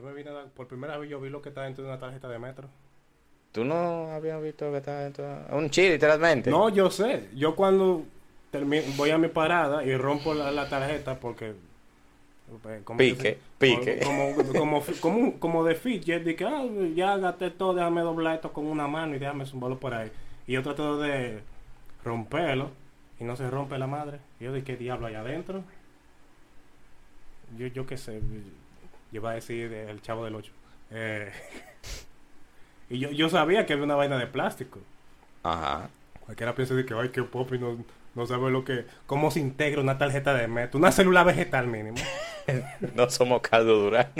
Yo me vine a por primera vez yo vi lo que está dentro de una tarjeta de metro. ¿Tú no habías visto que estaba dentro? Un chile, literalmente. No, yo sé. Yo cuando termi- voy a mi parada y rompo la, la tarjeta porque... eh, ¿cómo Pique, pique. Como, como, como, como de fidget, de que ah, ya gasté todo, déjame doblar esto con una mano y déjame zumbarlo por ahí. Y yo trato de romperlo y no se rompe la madre. Y yo de qué diablo hay adentro. Yo, yo qué sé, yo iba a decir el chavo del 8. Eh, y yo, yo sabía que había una vaina de plástico. Ajá. Cualquiera piensa de que, ay, qué pop y no, no sabe lo que, cómo se integra una tarjeta de metro, una célula vegetal mínimo. No somos caldo Durán.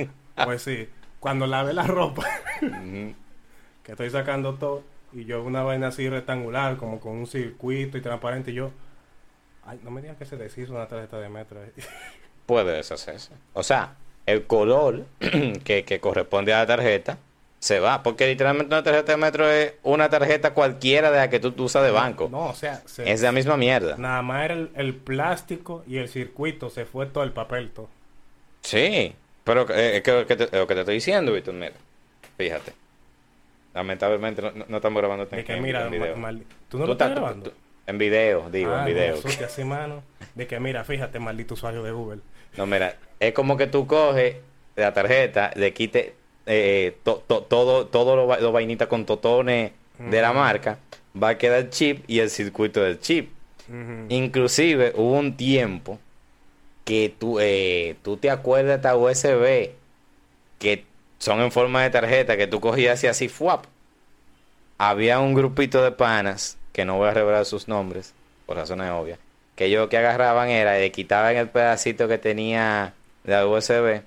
Pues sí, cuando lave la ropa, que estoy sacando todo, y yo una vaina así rectangular, como con un circuito y transparente, y yo, ay, no me digas que se deshizo una tarjeta de metro. Puede deshacerse. O sea, el color que, que corresponde a la tarjeta se va. Porque literalmente una tarjeta de metro es una tarjeta cualquiera de la que tú, tú usas de banco. No, o sea, se- Es la misma mierda. nada más era el, el plástico y el circuito, se fue todo el papel, todo. Sí. Pero eh, es que lo que te, lo que te estoy diciendo, Víctor, mira. Fíjate. Lamentablemente no, no- no estamos grabando De en, que mira, video. mal- ¿tú no Tú lo estás grabando? tú- en video, digo, Ah, en video. No, así, mano. De que mira, fíjate, maldito usuario de Google. No, mira, es como que tú coges la tarjeta, le quites eh, to- to- todo, todo lo, lo vainita con totones de la marca, va a quedar el chip y el circuito del chip. Inclusive hubo un tiempo que tú, eh, tú te acuerdas de esta USB que son en forma de tarjeta que tú cogías y así fuap. Había un grupito de panas, que no voy a revelar sus nombres, por razones obvias, que ellos lo que agarraban era, le quitaban el pedacito que tenía la USB,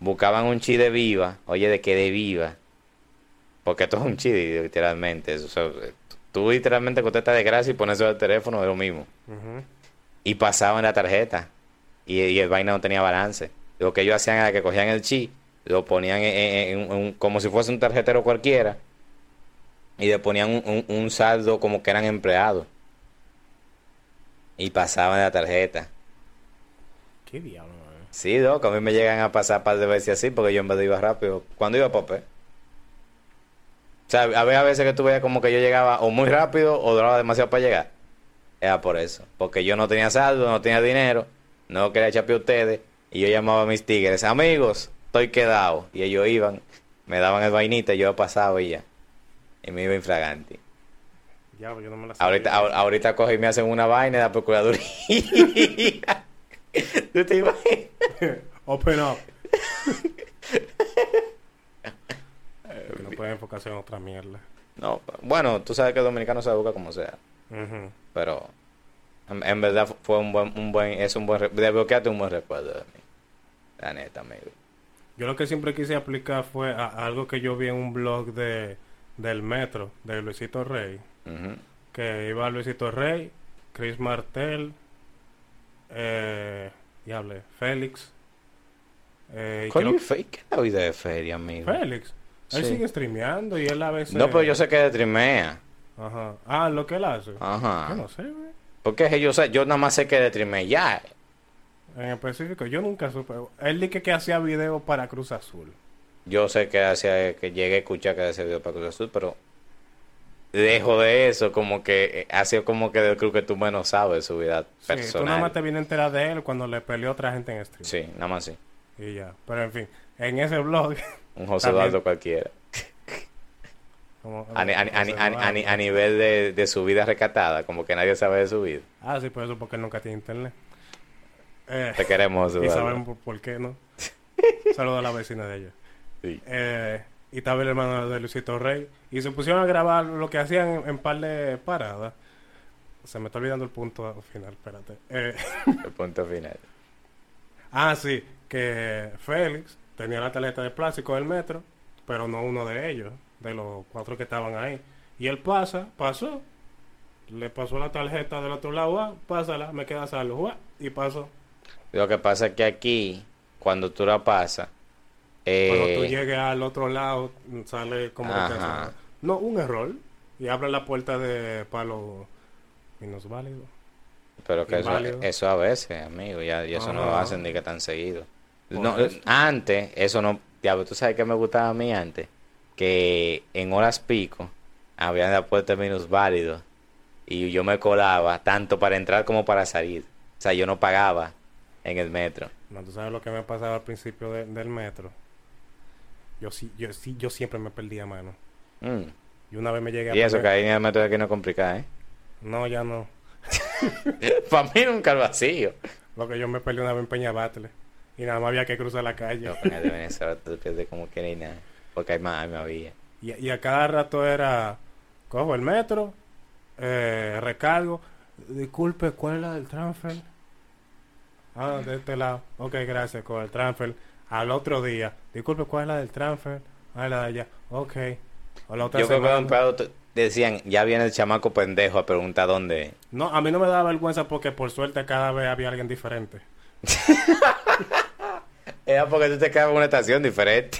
buscaban un chi de viva, oye, de que de viva, porque esto es un chi literalmente, o sea, tú literalmente contestas de gracia y pones eso al teléfono, es lo mismo y pasaban la tarjeta y, y el vaina no tenía balance. Lo que ellos hacían era que cogían el chip, lo ponían en, en- en un- como si fuese un tarjetero cualquiera y le ponían un, un- un saldo como que eran empleados y pasaban la tarjeta. ¿Qué diablo, man? Sí, loco, a mí me llegan a pasar un par de veces así porque yo en vez de iba rápido. Cuando iba a papel. O sea, había veces que tú veías como que yo llegaba o muy rápido o duraba demasiado para llegar. Era por eso. Porque yo no tenía saldo, no tenía dinero, no quería echar pie a ustedes. Y yo llamaba a mis tigres, amigos, estoy quedado. Y ellos iban, me daban el vainita y yo pasaba y ya. Y me iba infraganti. Diablo, yo no me la sabía. Ahorita, ahor- ahorita cogen y me hacen una vaina de la procuraduría. ¿Tú te imaginas? Open up. Que no puede enfocarse en otra mierda. No, bueno, tú sabes que el dominicano se educa como sea, pero en, en verdad fue un buen, un buen, es un buen, desbloqueaste un buen recuerdo de mí. La neta, amigo. Yo lo que siempre quise aplicar fue a- a algo que yo vi en un blog de del metro, de Luisito Rey. Ujú. Que iba Luisito Rey, Chris Martel, eh, diable, Félix. Eh, Coño, creo- ¿y fe- ¿qué es la vida de feria, amigo? Félix. Él Sí. sigue streameando y él a veces... No, pero yo sé que de trimea. Ajá. Ah, lo que él hace. Ajá. Yo no sé, güey. Porque es que yo sé, yo nada más sé que de trimea ya. En específico, yo nunca supe. Él dije que hacía videos para Cruz Azul. Yo sé que hacia que llegué a escuchar que ese video para Cruz Azul, pero lejos de eso, como que eh, ha sido como que del club que tú menos sabes su vida Sí, tú nada personal. más te vienes a enterar de él cuando le peleó a otra gente en stream. Sí, nada más sí. Y ya. Pero en fin, en ese blog. Un José También- Eduardo cualquiera. como- A, a a a nivel de, de su vida recatada, como que nadie sabe de su vida. Ah, sí, por eso porque él nunca tiene internet. Eh, Te queremos, José y Eduardo. saben por, por qué, ¿no? Saludo a la vecina de ella. Sí. Eh, y estaba el hermano de Luisito Rey. Y se pusieron a grabar lo que hacían en, par de paradas. Se me está olvidando el punto al final, espérate. Eh, El punto final. ah, sí, que Félix tenía la tarjeta de plástico del metro, pero no uno de ellos, de los cuatro que estaban ahí. Y él pasa, pasó, le pasó la tarjeta del otro lado, ah, pásala, me queda salvo, ah, y pasó. Lo que pasa es que aquí, cuando tú la pasas, eh, Cuando tú llegues al otro lado, sale como que hace- No, un error. Y abre la puerta de palo minusválido. pero que eso, eso a veces, amigo, ya, y eso no lo Ah. hacen ni que tan seguido. No, eso. antes, eso no, Diablo, ¿tú sabes qué me gustaba a mí antes? Que en horas pico habían de puertas menos válidos y yo me colaba tanto para entrar como para salir. O sea, yo no pagaba en el metro. No, tú sabes lo que me pasaba al principio de- del metro. Yo sí, yo sí, yo siempre me perdía mano. Mm. Y una vez me llegué a Y eso, que ahí de aquí no complica, ¿eh? No, ya no. para mí nunca el vacío. Lo que yo me perdí una vez en Peña Batle. Y nada más había que cruzar la calle. No, de Venezuela tú te pierdes como que ni nada. Porque hay más, hay más vía. Y, y a cada rato era, cojo el metro, eh, recargo. Disculpe, ¿cuál es la del transfer? Ah, de este lado. Ok, gracias, con el transfer. Al otro día, disculpe, ¿cuál es la del transfer? Ah, la de allá. Ok. O la otra Yo creo que semana. pedo t- decían, ya viene el chamaco pendejo a preguntar dónde. No, a mí no me da vergüenza porque por suerte cada vez había alguien diferente. Era porque tú te quedabas en una estación diferente.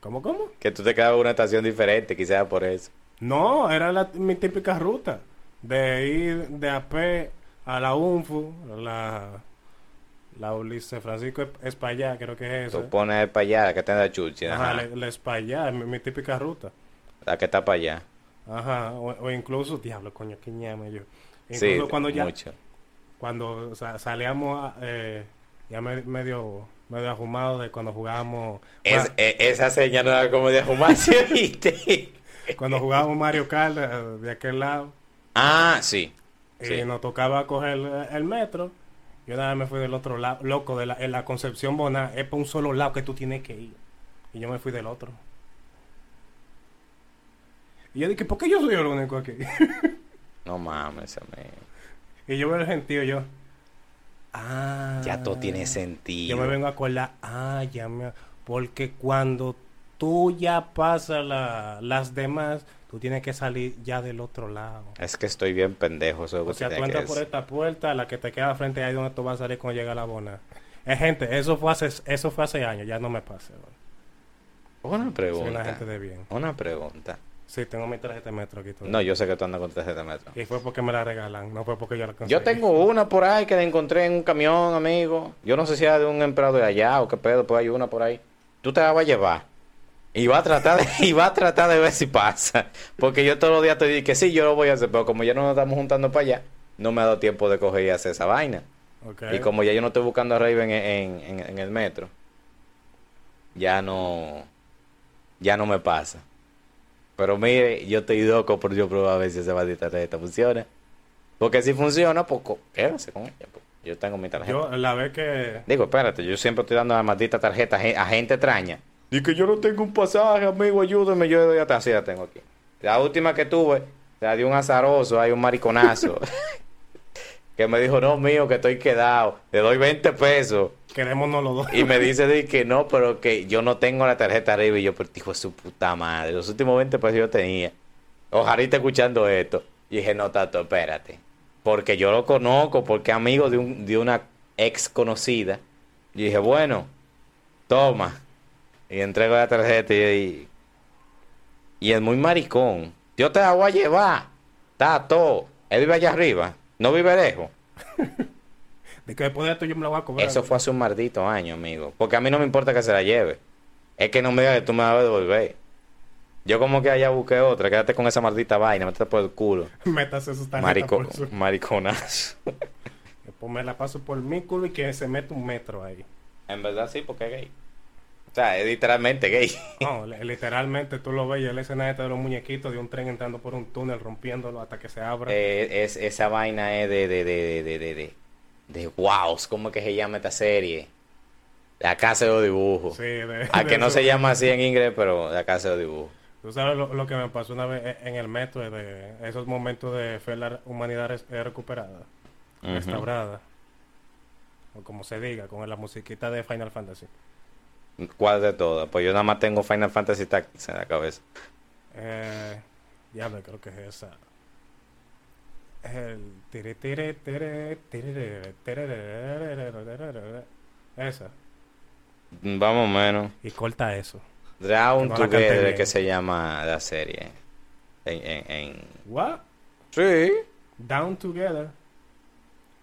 ¿Cómo, cómo? que tú te quedabas en una estación diferente, quizás por eso. No, era la, mi típica ruta. De ir de AP a la UNFU, la, la Ulises Francisco Espallá, creo que es Tú esa. pones para allá, la que está en la chuchi, Ajá, ajá. la, Espallá, es mi, mi típica ruta. La que está para allá. Ajá, o, o incluso, diablo, coño, qué ñame yo. Sí, Incluso cuando ya, mucho. cuando sa- salíamos eh, ya me- medio, medio ajumados de cuando jugábamos, Es- e- esa señal no era como de fumarse, ¿viste? cuando jugábamos Mario Kart eh, de aquel lado. ah, sí. Y Sí. nos tocaba coger el metro. Yo nada me fui del otro lado, loco, de la, en la Concepción Bona, es por un solo lado que tú tienes que ir. Y yo me fui del otro. Y yo dije, ¿por qué yo soy el único aquí? No mames, amigo. y yo veo el gentío, yo. Ah. Ya todo tiene sentido. Yo me vengo a acordar, ah, ya me. Porque cuando tú ya pasas la- las demás, tú tienes que salir ya del otro lado. Es que estoy bien pendejo, eso O sea, tú entras por esta puerta, la que te queda frente ahí donde tú vas a salir cuando llega la bona. Eh, gente, eso fue hace, eso fue hace años, ya no me pase. bro. Una Soy pregunta. una gente de bien. Una pregunta. Sí, tengo mi tarjeta de metro aquí todavía. No, yo sé que tú andas con tarjeta de metro. Y fue porque me la regalan, no fue porque yo la conseguí. Yo tengo una por ahí que la encontré en un camión, amigo. Yo no sé si era de un empleado de allá o qué pedo, pues hay una por ahí. Tú te la vas a llevar. Y va a tratar de, y va a tratar de ver si pasa. Porque yo todos los días te digo que sí, yo lo voy a hacer, pero como ya no nos estamos juntando para allá, no me ha dado tiempo de coger y hacer esa vaina. Y como ya yo no estoy buscando a Raven en, en- en- en el metro, ya no, ya no me pasa. Pero mire, yo estoy loco por yo probar a ver si esa maldita tarjeta funciona. Porque si funciona, pues quédase con ella. pues. Yo tengo mi tarjeta. Yo, la vez que... Digo, espérate, yo siempre estoy dando la maldita tarjeta a gente extraña. Que yo no tengo un pasaje, amigo, ayúdame, yo hasta así la tengo aquí. La última que tuve, la de un azaroso, hay un mariconazo. que me dijo, no, mío, que estoy quedado, le doy 20 pesos. Queremos los dos. Y me dice de que no, pero que yo no tengo la tarjeta arriba. Y yo, pero hijo de su puta madre, los últimos 20 pesos yo tenía. Ojalá esté escuchando esto. Y dije, no, Tato, espérate. Porque yo lo conozco, porque amigo de, un, de una ex conocida. Y dije, bueno, toma. Y entrego la tarjeta y, y es muy maricón. Yo te la voy a llevar. Tato. Él vive allá arriba. No vive lejos. De que después de esto yo me la voy a cobrar. Eso fue hace un maldito año, amigo. Porque a mí no me importa que se la lleve. Es que no me digas que tú me la vas a devolver. Yo como que allá busqué otra. Quédate con esa maldita vaina. Métete por el culo. Métase sus tarjetas Marico, su... mariconazo. Después me la paso por mi culo y que se mete un metro ahí. en verdad sí, porque es gay. O sea, es literalmente gay. No, li- literalmente tú lo ves y el escenario de los muñequitos de un tren entrando por un túnel, rompiéndolo hasta que se abra. Eh, es, esa vaina es de, de, de, de, de, de, de wows. ¿Cómo es que se llama esta serie? La casa de los dibujos. Sí, de- A de que no eso. se llama así en inglés, pero la casa de los dibujos. Tú sabes lo, lo que me pasó una vez en el metro, de esos momentos de fe la humanidad eh, recuperada, restaurada, o como se diga, con la musiquita de Final Fantasy. ¿Cuál de todas? Pues yo nada más tengo Final Fantasy Tactics en la cabeza. Eh, ya me creo que es esa. El tire tire tire tire esa Vamos menos. y corta eso. Drown no canté Together que se llama la serie. En, en, en- What? Sí. Down together.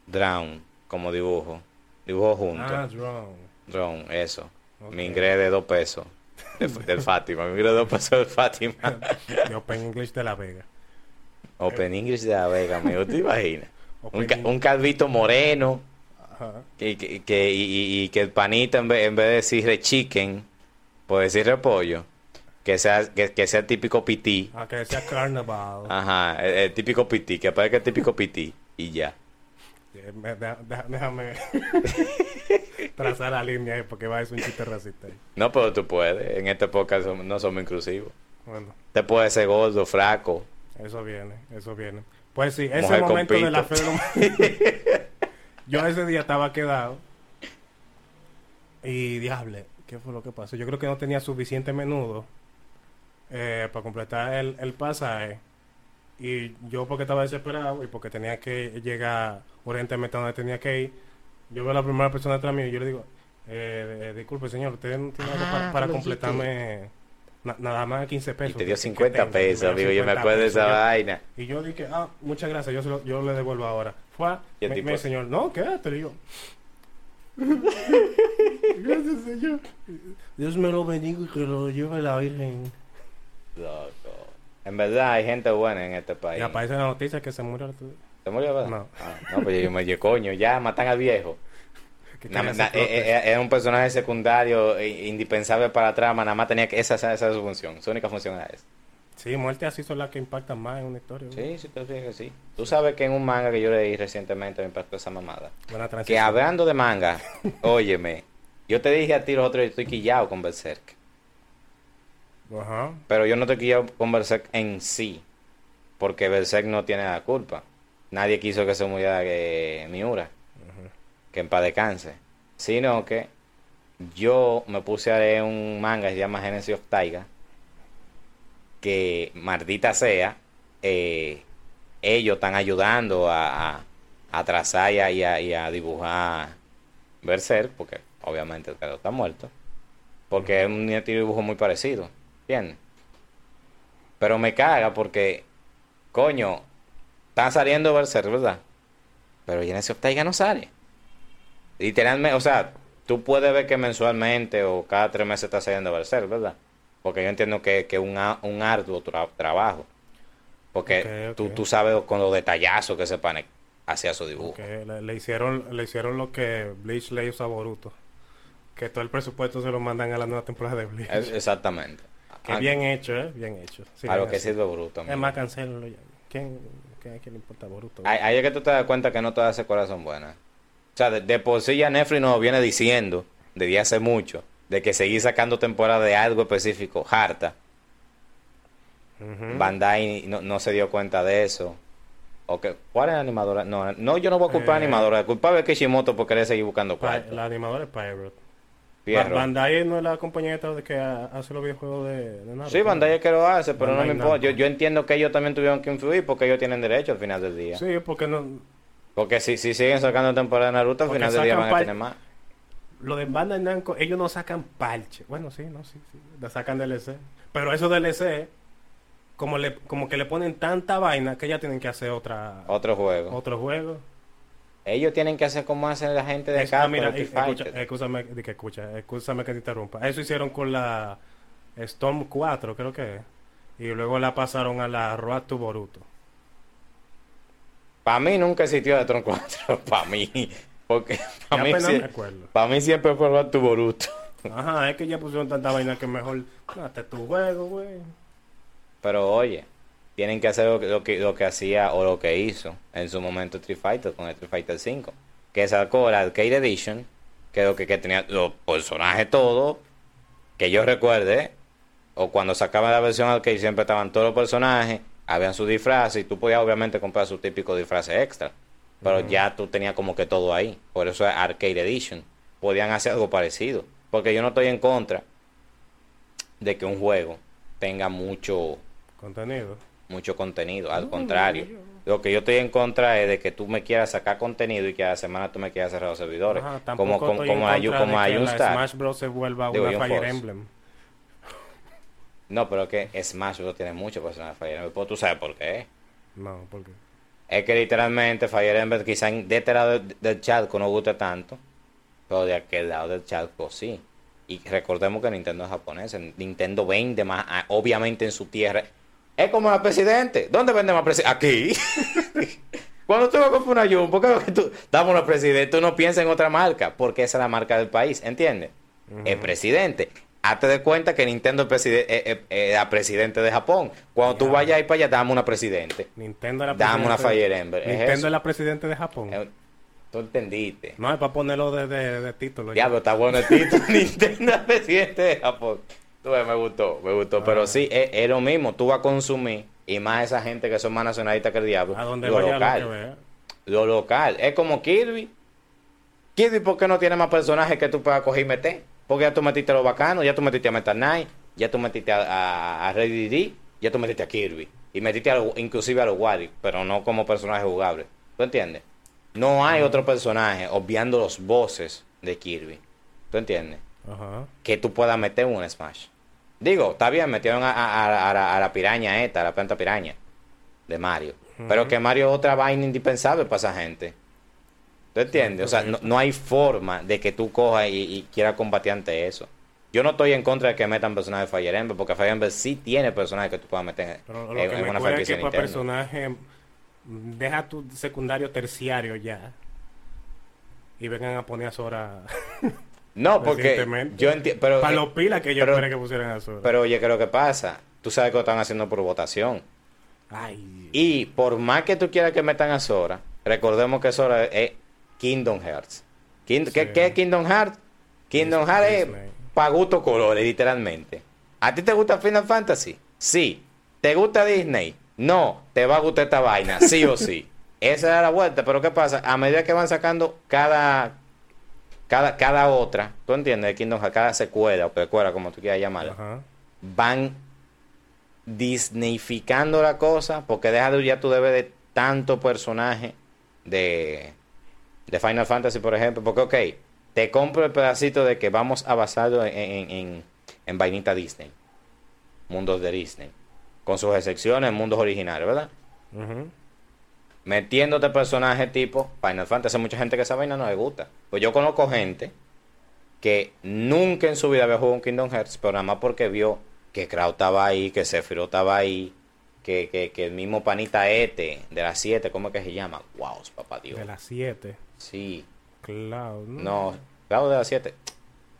Drown, como dibujo. Dibujo junto. Ah, drone. Drown, eso. Ok. Mi inglés de dos pesos. de- del Fátima. Mi inglés de dos pesos del Fátima. De Open English de La Vega. Open English de la Vega, amigo. ¿Te imaginas? Un, ca- un calvito moreno. Ajá. Y que, que- y, y- y que el panita, en vez, en vez de decirle chicken, por decir repollo, que sea, que, que sea típico pití. Ah, que sea carnaval. Ajá, el, el típico pití, que parezca el típico pití. Y ya. Eh, Déjame trazar la línea ahí porque va a ser un chiste racista ahí. No, pero tú puedes. En esta época no somos inclusivos. Bueno, Te puede ser gordo, flaco. eso viene, eso viene. Pues sí, ese Mujer momento de la fe Yo ese día estaba quedado y diable, ¿qué fue lo que pasó? Yo creo que no tenía suficiente menudo eh, para completar el, el pasaje. Y yo porque estaba desesperado y porque tenía que llegar urgentemente a donde tenía que ir, yo veo a la primera persona detrás mío y yo le digo, eh, eh, disculpe señor, usted no tiene algo Ah, para, dijiste. completarme na- nada más de 15 Y pesos. te que- dio que 50 tengo". Y pesos, amigo. Yo me 50 acuerdo de esa vaina. y yo dije, ah, muchas gracias, yo, se lo- yo le devuelvo ahora. Fue, Y el me, tipo- me señor, no, quédate, le digo. gracias, señor. Dios me lo bendiga y que lo lleve la Virgen. Loco. En verdad hay gente buena en este país. Y aparece la noticia que se murió. ¿Se murió, verdad? No. Ah, no, pues yo me dije, coño, ya matan al viejo. Na- eh, eh, era un personaje secundario, eh, indispensable para la trama, nada más tenía que esa, esa, esa es su función, su única función era esa. Sí, muertes así son las que impactan más en una historia. güey. Sí, sí, te fijas sí. Tú sabes que en un manga que yo leí recientemente me impactó esa mamada. Buena Que hablando de manga, óyeme, yo te dije a ti los otros, yo estoy quillado con Berserk. Ajá. Pero yo no estoy quillado con Berserk en sí, porque Berserk no tiene la culpa. Nadie quiso que se muriera eh, Miura, que en paz descanse. Sino que yo me puse a leer un manga que se llama Genesis of Taiga, que maldita sea, eh, ellos están ayudando a, a, a trazar y a, y a- y a dibujar Berserk, porque obviamente el está muerto, porque es un dibujo muy parecido, ¿entiendes? Pero me caga porque, coño, está saliendo Berserk, ¿verdad? Pero Genesis of Taiga no sale. Literalmente, o sea, tú puedes ver que mensualmente o cada tres meses está saliendo Berserk, ¿verdad? Porque yo entiendo que es un, un arduo tra- trabajo. Porque Ok, Tú, tú sabes con los detallazos que se pone hacia su dibujo. Que le, le hicieron, le hicieron lo que Bleach le hizo a Boruto. Que todo el presupuesto se lo mandan a la nueva temporada de Bleach. Es- exactamente. que Ah, bien hecho, ¿eh? Bien hecho. Sí, a lo que sirve bruto. Es más, ya. ¿Quién, a quién le importa Boruto? Ahí ahí es que tú te das cuenta que no todas esas cosas son buenas. O sea, de, de por sí ya Netflix nos viene diciendo, desde hace mucho, de que seguir sacando temporada de algo específico, harta. Bandai no, no se dio cuenta de eso. O que, ¿Cuál es la animadora? No, no, yo no voy a culpar a la Eh, animadora. El culpable es Kishimoto por querer seguir buscando cuarto. la animadora es Pirate. Bandai no es la compañía que ha- hace los videojuegos de, de Naruto. Sí, Bandai es que lo hace, pero no me importa. Yo, entiendo que ellos también tuvieron que influir porque ellos tienen derecho al final del día. Sí, porque no, Porque si, si siguen sacando temporada de Naruto, al Porque final del día van a tener más. lo de Bandai Namco, ellos no sacan parche. Bueno, sí, no, sí, sí. Le sacan DLC. Pero esos DLC, como, le, como que le ponen tanta vaina que ya tienen que hacer otra, Otro juego. otro juego. Ellos tienen que hacer como hacen la gente de acá ah, mira, escúchame, que escucha, escúchame que te interrumpa. Eso hicieron con la Storm 4, creo que es. Y luego la pasaron a la Road to Boruto. Para mí nunca existió de Tron 4. Para mí. Porque para mí, pa' mí siempre fue Road to Boruto. Ajá, es que ya pusieron tanta vaina que mejor hazte tu juego, güey. Pero oye, tienen que hacer lo que, lo que, lo que hacía o lo que hizo en su momento Street Fighter con el Street Fighter 5. Que sacó la Arcade Edition, que, lo que, que tenía los personajes todos, que yo recuerde, o cuando sacaba la versión arcade siempre estaban todos los personajes, habían sus disfraces y tú podías obviamente comprar su típico disfraz extra. Pero ya tú tenías como que todo ahí. Por eso es Arcade Edition. Podían hacer algo parecido. Porque yo no estoy en contra de que un juego tenga mucho Contenido. Mucho contenido. Al No, contrario, yo- lo que yo estoy en contra es de que tú me quieras sacar contenido y que a la semana tú me quieras cerrar los servidores. Ajá, como como, como, hay, como de hay un. Smash Bros. se vuelva una Fire Force. Emblem. No, pero que Smash Bros. tiene muchos personajes Fire Emblem. Pues tú sabes por qué. No, porque... Es que literalmente Fire Emblem quizá en- de este lado del, chat no guste tanto. Pero de aquel lado del chat, pues sí. Y recordemos que Nintendo es japonés. Nintendo vende más, ah, obviamente en su tierra. Es como la presidente. ¿Dónde vende más presidente? Aquí. Cuando tú vas a comprar una Jumbo, ¿por qué tú damos una presidente? Tú no piensas en otra marca, porque esa es la marca del país, ¿entiendes? El presidente. Hazte de cuenta que Nintendo es presidente, la presidente de Japón. Cuando tú vayas ahí para allá, dame una presidente. Nintendo es la Dame una Fire Emblem. ¿Es Nintendo es la presidente de Japón. Eh, Tú entendiste. No, es para ponerlo de, de, de título. Diablo, está bueno el título. Nintendo es presidente de Japón. Tú ves, me gustó, me gustó. Pero Ah. sí, es, es lo mismo. Tú vas a consumir, y más esa gente que son más nacionalistas que el diablo, A donde lo local. lo vea. Lo local. Es como Kirby. Kirby, ¿por qué no tiene más personajes que tú puedas coger y meter? Porque ya tú metiste a los bacanos, ya tú metiste a Meta Knight, ya tú metiste a, a, a Ready D, ya tú metiste a Kirby. Y metiste a inclusive a los Wario, pero no como personaje jugable. ¿Tú entiendes? No hay otro personaje, obviando los voces de Kirby. ¿Tú entiendes? Ajá. Que tú puedas meter un Smash. Digo, está bien, metieron a, a- la- a la piraña esta, a la planta piraña de Mario. Pero que Mario es otra vaina indispensable para esa gente. ¿Tú entiendes? O sea, no, no hay forma de que tú cojas y, y quieras combatir ante eso. Yo no estoy en contra de que metan personajes de Fire Emblem, porque Fire Emblem sí tiene personajes que tú puedas meter Pero lo en que me una cuadra es franquicia que para deja tu secundario terciario ya y vengan a poner a Sora No, porque yo entiendo, pero, para los pilas que yo pero- esperé que pusieran a Sora. pero oye, ¿qué es lo que pasa? Tú sabes que lo están haciendo por votación. Ay, Y por más que tú quieras que metan a Sora, recordemos que Sora es Kingdom Hearts. ¿qué, Sí. qué es Kingdom Hearts? Kingdom Hearts es Disney. pa' gusto colores, literalmente. ¿A ti te gusta Final Fantasy? Sí. ¿Te gusta Disney? No. Te va a gustar esta vaina, sí o sí. Esa era la vuelta, pero ¿qué pasa? A medida que van sacando cada cada, cada otra, ¿tú entiendes? De Kingdom Hearts, cada secuela o precuela, como tú quieras llamarla, ajá. van disneyficando la cosa porque deja de ya tú debes de tanto personaje de, de Final Fantasy, por ejemplo, porque ok, te compro el pedacito de que vamos a basarlo en, en, en, en vainita Disney, mundos de Disney, con sus excepciones, mundos originales, ¿verdad? Ujú. Metiéndote personajes tipo Final Fantasy, hay mucha gente que esa vaina no le gusta. Pues yo conozco gente que nunca en su vida había jugado un Kingdom Hearts, pero nada más porque vio que Kraut estaba ahí, que Sephiroth estaba ahí, que, que, que el mismo panita Ete de las 7, ¿cómo es que se llama? Wow, papá Dios. De las 7. Sí, Cloud. no, Kraut de las 7,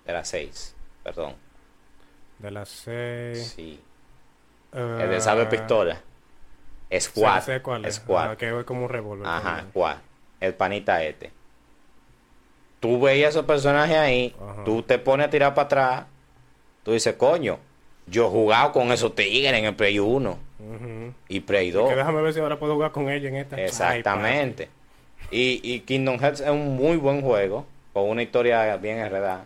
de las 6, perdón. De las 6. Sí, el de sabe pistola. Squad, cuál es. Squad. Que es como un revólver. Ajá. ¿cuál? El panita este. Tú veías esos personajes ahí, Ajá. tú te pones a tirar para atrás, tú dices, coño, yo he jugado con esos tigres en el Play 1 Ujú. y Play 2. Que déjame ver si ahora puedo jugar con ella en esta. Exactamente. Y, y Kingdom Hearts es un muy buen juego, con una historia bien enredada,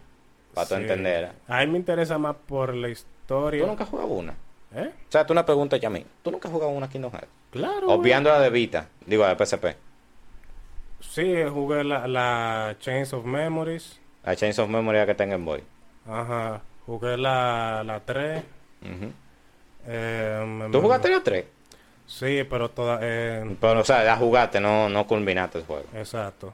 para Sí. entender. A mí me interesa más por la historia. ¿Tú nunca has jugado una? ¿Eh? O sea, tú una pregunta ya a mí. ¿Tú nunca has jugado una Kingdom Hearts? Claro. güey. Obviando la de Vita, digo, la de PSP. Sí, jugué la, la Chains of Memories. La Chains of Memory que tenga en Boy. Ajá. Jugué la, la 3. Ujú. Eh, ¿Tú jugaste la 3? Sí, pero toda. eh, Pero, o sea, la jugaste, no, no culminaste el juego. exacto.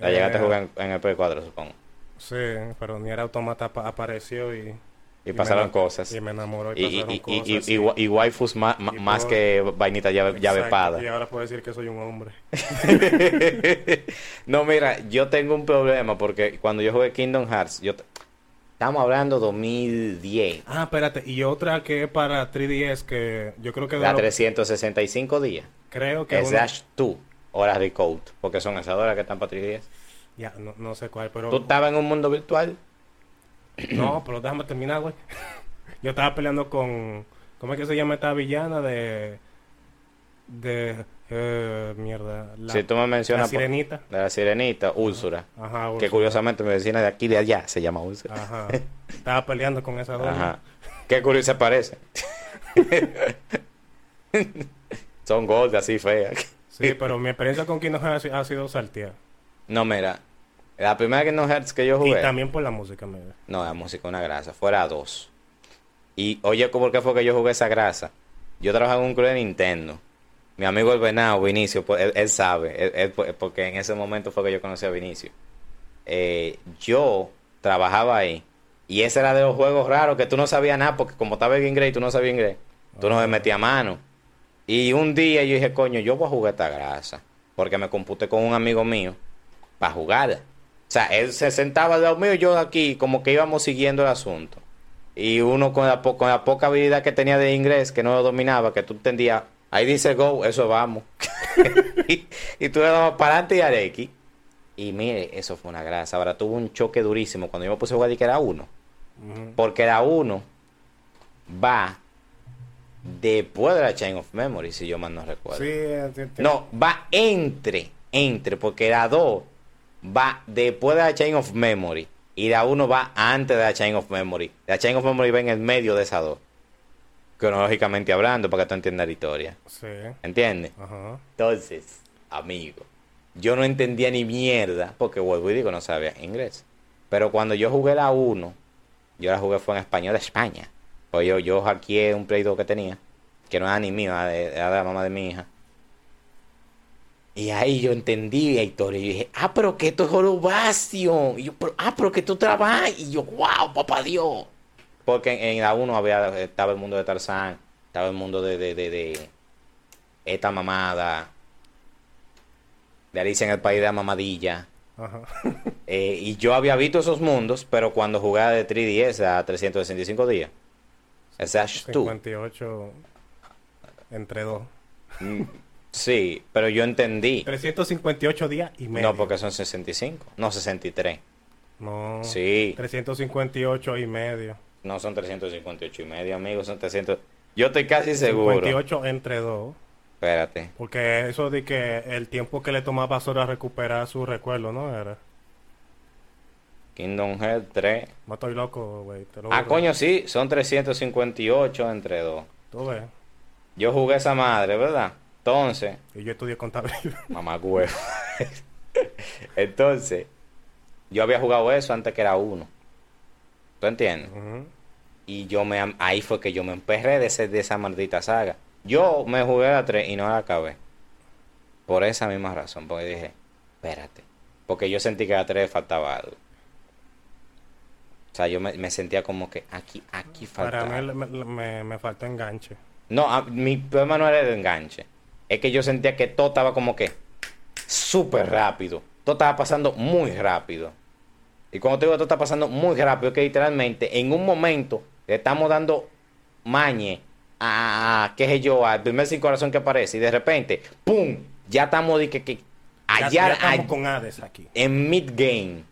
La llegaste a Eh, jugar en, en el Play 4, supongo. Sí, pero ni era automata apa- apareció y. Y me pasaron enam- cosas. Y me enamoró y, Y, y, pasaron y, cosas. y, y, y waifus más, más, Y puedo- que vainita llave, llave espada. Y ahora puedo decir que soy un hombre. no, mira, yo tengo un problema porque cuando yo jugué Kingdom Hearts, yo estamos hablando 2010, Ah, espérate. Y otra que es para 3DS que yo creo que. de la lo- 365 días. Creo que. uno- Slash 2 horas de code, porque son esas horas que están para 3DS. Ya, no, no sé cuál, pero. Tú estabas en un mundo virtual. No, pero déjame terminar, güey. Yo estaba peleando con. ¿Cómo es que se llama esta villana de. de. eh, mierda. La, si tú me la mencionas por- sirenita. la sirenita, Úrsula, Ajá, que Úrsula. curiosamente mi vecina de aquí de allá se llama Úrsula. Ajá. Estaba peleando con esa doña. Ajá. Qué curioso se parece. Son gordas así feas. Sí, pero mi experiencia con Hearts ha sido salteada. No, mira. La primera Kingdom Hearts que yo Y jugué. también por la música, mira. No, la música una grasa. Fuera dos. Y oye, ¿por qué fue que yo jugué esa grasa? Yo trabajaba en un club de Nintendo. Mi amigo el Venado, Vinicio, pues, él, él sabe. él- él, pues, porque en ese momento fue que yo conocí a Vinicio. Eh, yo trabajaba ahí Y ese era de los juegos raros que tú no sabías nada, porque como estaba en inglés y tú no sabías inglés, tú no me metías mano. Y un día yo dije, coño, yo voy a jugar esta grasa. Porque me computé con un amigo mío para jugar. O sea, él se sentaba al lado mío y yo aquí, como que íbamos siguiendo el asunto. Y uno con la, po- con la poca habilidad que tenía de inglés, que no lo dominaba, que tú entendías, ahí dice go, eso vamos. y, y tú le dabas para adelante y X. Y mire, eso fue una grasa. Ahora tuvo un choque durísimo cuando yo me puse a jugar y que era uno. Porque la 1 va después de la Chain of Memory, si yo mal no recuerdo. Sí, No, va entre, entre, porque la 2 va después de la Chain of Memory y la 1 va antes de la Chain of Memory. La Chain of Memory va en el medio de esas dos. Cronológicamente hablando, para que tú entiendas la historia. Sí. ¿Entiendes? Ajá. Entonces, amigo, yo no entendía ni mierda, porque vuelvo y digo, no sabía inglés. Pero cuando yo jugué la 1, yo la jugué fue en español de España. Pues yo, yo hackeé un Play 2 que tenía, que no era ni mío, era de, era de la mamá de mi hija. Y ahí yo entendí historia. Y yo dije, ah, pero que esto es Holobasion. Y yo, pero, ah, pero que tú trabajas. Y yo, wow, papá Dios. Porque en, en la 1 había, estaba el mundo de Tarzán, estaba el mundo de, de, de, de esta mamada, de Alicia en el País de la Mamadilla. Ajá. Eh, y yo había visto esos mundos, pero cuando jugaba de 3DS a 365 días. O sea, tú. 58 entre dos. Sí, pero yo entendí. 358 días y medio. No, porque son 65. No, 63. No. Sí. 358 y medio. No son 358 y medio, amigos. Son 300. Yo estoy casi seguro. 58 entre dos. Espérate. Porque eso de que el tiempo que le tomaba a Sora recuperar su recuerdo, ¿no? Era. Kingdom Hearts 3. No estoy loco, güey. lo Ah, coño, sí. Son 358 entre dos. Tú ves. Yo jugué esa madre, ¿verdad? Entonces, Y yo estudié contabilidad. mamá huevo. Entonces, yo había jugado eso antes que era uno. ¿Tú entiendes? Y yo me ahí fue que yo me emperré de, ese- de esa maldita saga. Yo me jugué a la 3 y no la acabé. Por esa misma razón, porque dije, espérate. Porque yo sentí que a la 3 faltaba algo. O sea, yo me, me sentía como que aquí, aquí Para faltaba. mí me, me, me faltó enganche. No, a- mi problema no era el enganche. Es que yo sentía que todo estaba como que súper rápido. Todo estaba pasando muy rápido. Y cuando te digo todo está pasando muy rápido, es que literalmente en un momento le estamos dando mañe a, qué sé yo, al primer sin corazón que aparece. Y de repente, ¡pum! Ya estamos de que, que allá, ya estamos con Hades aquí. en mid game.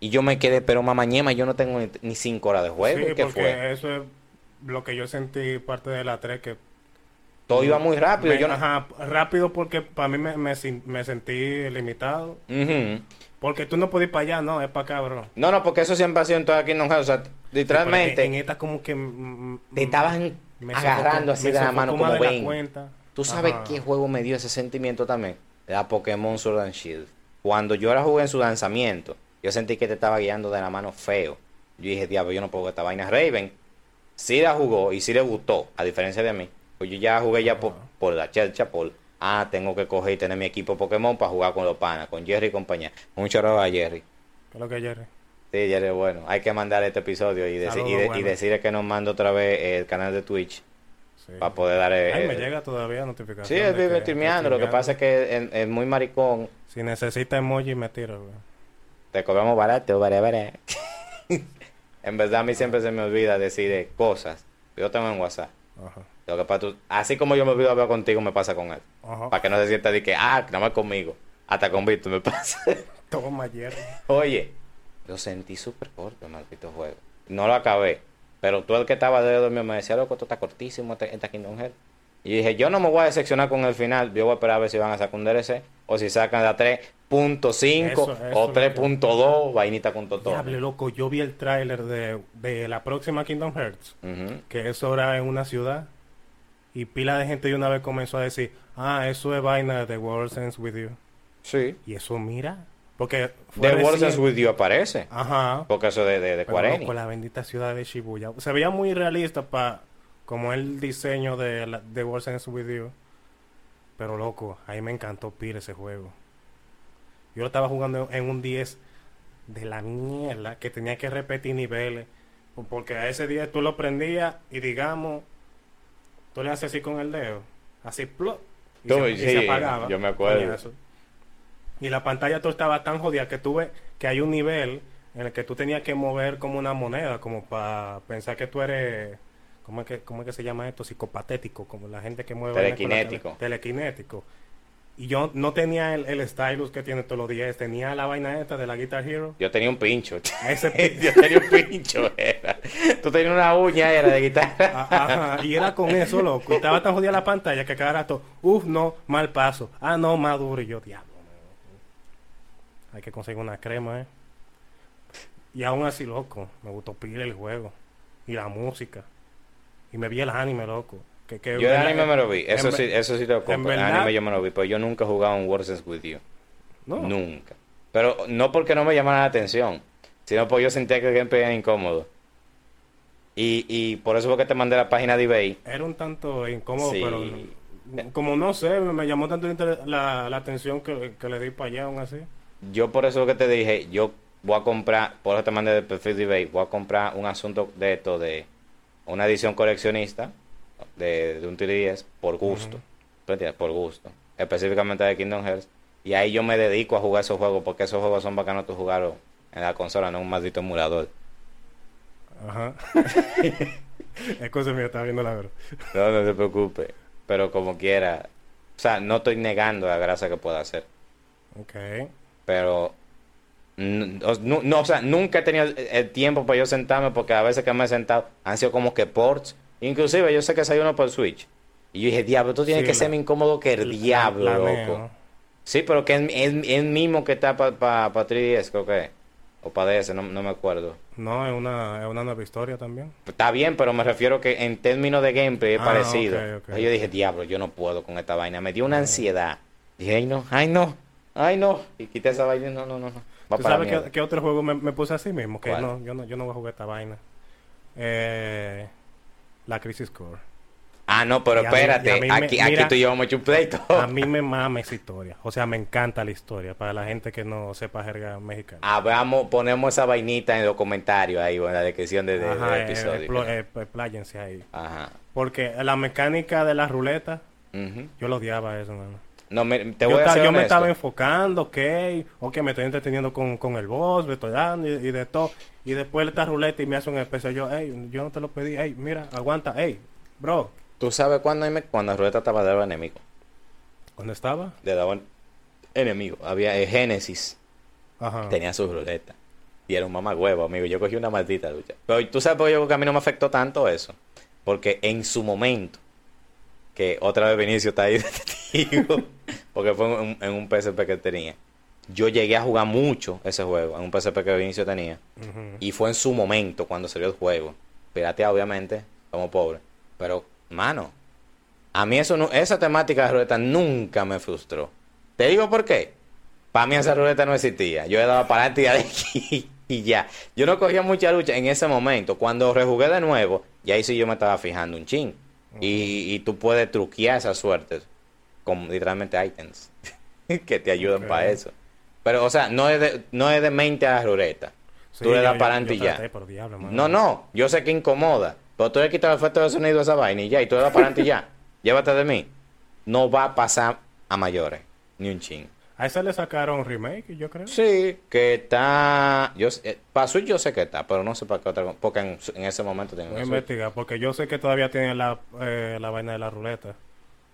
Y yo me quedé, pero mamá ñema, yo no tengo ni, ni cinco horas de juego. sí, ¿Qué porque fue? eso es lo que yo sentí parte de la 3 que Todo iba muy rápido. Me- yo no- Ajá, rápido porque para mí me, me, sin- me sentí limitado. Porque tú no puedes ir para allá, no, es para acá, bro. No, no, porque eso siempre ha sido en toda Kingdom Hearts. O sea, literalmente Pero En, en esta como que... te estaban agarrando sofocó- así de la mano como ven. cuenta. ¿Tú sabes Ajá. qué juego me dio ese sentimiento también? La Pokémon Sword and Shield. Cuando yo la jugué en su lanzamiento, yo sentí que te estaba guiando de la mano feo. Yo dije, diablo, yo no puedo esta vaina. Raven sí la jugó y sí le gustó, a diferencia de mí. Pues yo ya jugué ya por, por la chelcha, por... Ah, tengo que coger y tener mi equipo Pokémon para jugar con los panas, con Jerry y compañía. Mucho gracias a Jerry. ¿Qué es lo que Jerry? Sí, Jerry, bueno. Hay que mandar este episodio y, deci- y de- y decirle que nos mande otra vez el canal de Twitch Sí. para poder dar... eh, Ay, me eh, llega todavía notificación. Sí, de vive streameando. Lo que pasa es que es, es muy maricón. Si necesita emoji, me tiro, güey. Te cobramos barato, vale, vale. en verdad, a mí siempre se me olvida decir cosas. Yo tengo en WhatsApp. Ajá. Lo que pasa, tú- así como yo me olvido hablar contigo, me pasa con él. Ajá. Para que no se sienta de que, ah, nada más conmigo. Hasta con Víctor me pasa. Toma, Jerry. Oye, lo sentí súper corto, maldito juego. No lo acabé. Pero tú, el que estaba alrededor mío, me decía, loco, esto está cortísimo, este, esta Kingdom Hearts. Y dije, yo no me voy a decepcionar con el final. Yo voy a esperar a ver si van a sacar un DLC. O si sacan la 3.5 Eso, eso o es lo que- 3.2, vainita con todo. Diable, loco, yo vi el tráiler de, de la próxima Kingdom Hearts. Ujú. que eso era en una ciudad y pila de gente de una vez comenzó a decir, ah, eso es vaina de World Ends With You. Sí. Y eso mira, porque fue The World Ends With You aparece. Ajá, Porque eso de, de, de pero loco, la bendita ciudad de Shibuya. Se veía muy realista para como el diseño de la, de World Ends With You. Pero loco, ahí me encantó pila ese juego. Yo lo estaba jugando en un 10 de la mierda que tenía que repetir niveles. Porque a ese día tú lo prendías y digamos, tú le haces así con el dedo, así plop, y, Tú, se, y sí, se apagaba. yo me acuerdo. Y la pantalla tú estaba tan jodida que tuve que hay un nivel en el que tú tenías que mover como una moneda, como para pensar que tú eres, ¿cómo es que, cómo es que se llama esto? Psicopatético, como la gente que mueve... vainas con la tele- Telequinético. Y yo no tenía el, el stylus que tiene todos los días, tenía la vaina esta de la Guitar Hero. Yo tenía un pincho. Ese Yo tenía un pincho, era. Tú tenías una uña, era de guitarra. Ah, Ajá, y era con eso, loco. Y estaba tan jodida la pantalla que cada rato, uff, no, mal paso. Ah, no, más duro. Y yo, diablo. Hay que conseguir una crema, eh. Y aún así, loco, me gustó pila el juego. Y la música. Y me vi el anime, loco. Que, que Yo el en anime verdad- me lo vi. Eso en sí, eso sí te lo en compro. El anime yo me lo vi, pero yo nunca he jugado un Words With You. No. Nunca. Pero no porque no me llamara la atención, sino porque yo sentía que el gameplay era incómodo. Y, y por eso fue que te mandé la página de eBay. Era un tanto incómodo, Sí. pero como no sé, me, llamó tanto la, la atención que, que le di para allá aún así. Yo por eso que te dije, yo voy a comprar, por eso te mandé el perfil de eBay, voy a comprar un asunto de esto, de una edición coleccionista de, de un 3DS por gusto. ¿Tú entiendes? Por gusto. Específicamente de Kingdom Hearts. Y ahí yo me dedico a jugar esos juegos porque esos juegos son bacanos tú jugarlos en la consola, no en un maldito emulador. Ajá. es cosa mía, estaba viendo la verdad. No, no te preocupes. Pero como quiera. O sea, no estoy negando la gracia que pueda hacer. Ok. Pero. No, no, o sea, nunca he tenido el tiempo para yo sentarme porque a veces que me he sentado han sido como que ports. Inclusive yo sé que salió uno por Switch. Y yo dije, diablo, esto tiene Sí, que la- ser más incómodo que el diablo, La- loco. Sí, pero que es es- es el mismo que está para pa, pa 3DS, creo que. O para DS, no, no me acuerdo. No, es una, es una nueva historia también. Está bien, pero me refiero que en términos de gameplay es Ah, parecido. yo dije, diablo, yo no puedo con esta vaina. Me dio una ansiedad. Dije, ay no, ay no, ay no. Y quité esa vaina. No, no, no. no. Va ¿Tú para sabes qué, otro juego me, me puse así mismo? Que ¿Cuál? no yo, no, yo no voy a jugar esta vaina. Eh, la Crisis Core. Ah, no, pero a mí- espérate. a mí me- aquí, aquí mira, tú y yo hemos hecho un pleito. A mí me mama esa historia. O sea, me encanta la historia. Para la gente que no sepa jerga mexicana. Ah, veamos, ponemos esa vainita en los comentarios ahí, o en la descripción de, de- del eh, episodio. eh, pues, pláyense ahí. Ajá. Porque la mecánica de la ruleta, yo lo odiaba eso, mano. No, me- te yo a ser yo me estaba enfocando, ok, ok, me estoy entreteniendo con, con el boss, me estoy dando y, y de todo. Y después esta ruleta y me hace un especial. Yo, hey, yo no te lo pedí, hey, mira, aguanta, hey, bro, ¿Tú sabes cuándo, me- cuando la ruleta estaba de daba enemigo? ¿dónde estaba? Le daban enemigo. Había eh, Génesis. Ajá. tenía su ruleta. Y era un mamagüevo, amigo. Yo cogí una maldita lucha. Pero tú sabes por qué yo creo que a mí no me afectó tanto eso. Porque en su momento, que otra vez Vinicio está ahí de testigo, porque fue en, en un PSP que tenía. Yo llegué a jugar mucho ese juego, en un PSP que Vinicio tenía. Y fue en su momento cuando salió el juego. Piratea, obviamente, como pobre. Pero, mano, a mí eso no, esa temática de ruleta nunca me frustró. Te digo por qué. Para mí esa ruleta no existía. Yo le daba para adelante y de aquí y ya. Yo no cogía mucha lucha en ese momento. Cuando rejugué de nuevo, y ahí sí yo me estaba fijando un Y, y tú puedes truquear esas suertes con literalmente items que te ayudan para eso. Pero, o sea, no es de, no es de mente a la ruleta. Sí, tú le das para adelante y ya. diablo. No, no, yo sé que incomoda. Pero tú le quitas el efecto de sonido a esa vaina y ya, y tú le das para adelante y ya. Llévate de mí. No va a pasar a mayores, ni un ching. A esa le sacaron remake, yo creo. Sí, que está. Yo, eh, para Switch yo sé que está, pero no sé para qué otra. Porque en, en ese momento tengo Voy a investigar, porque yo sé que todavía tienen la, eh, la vaina de la ruleta.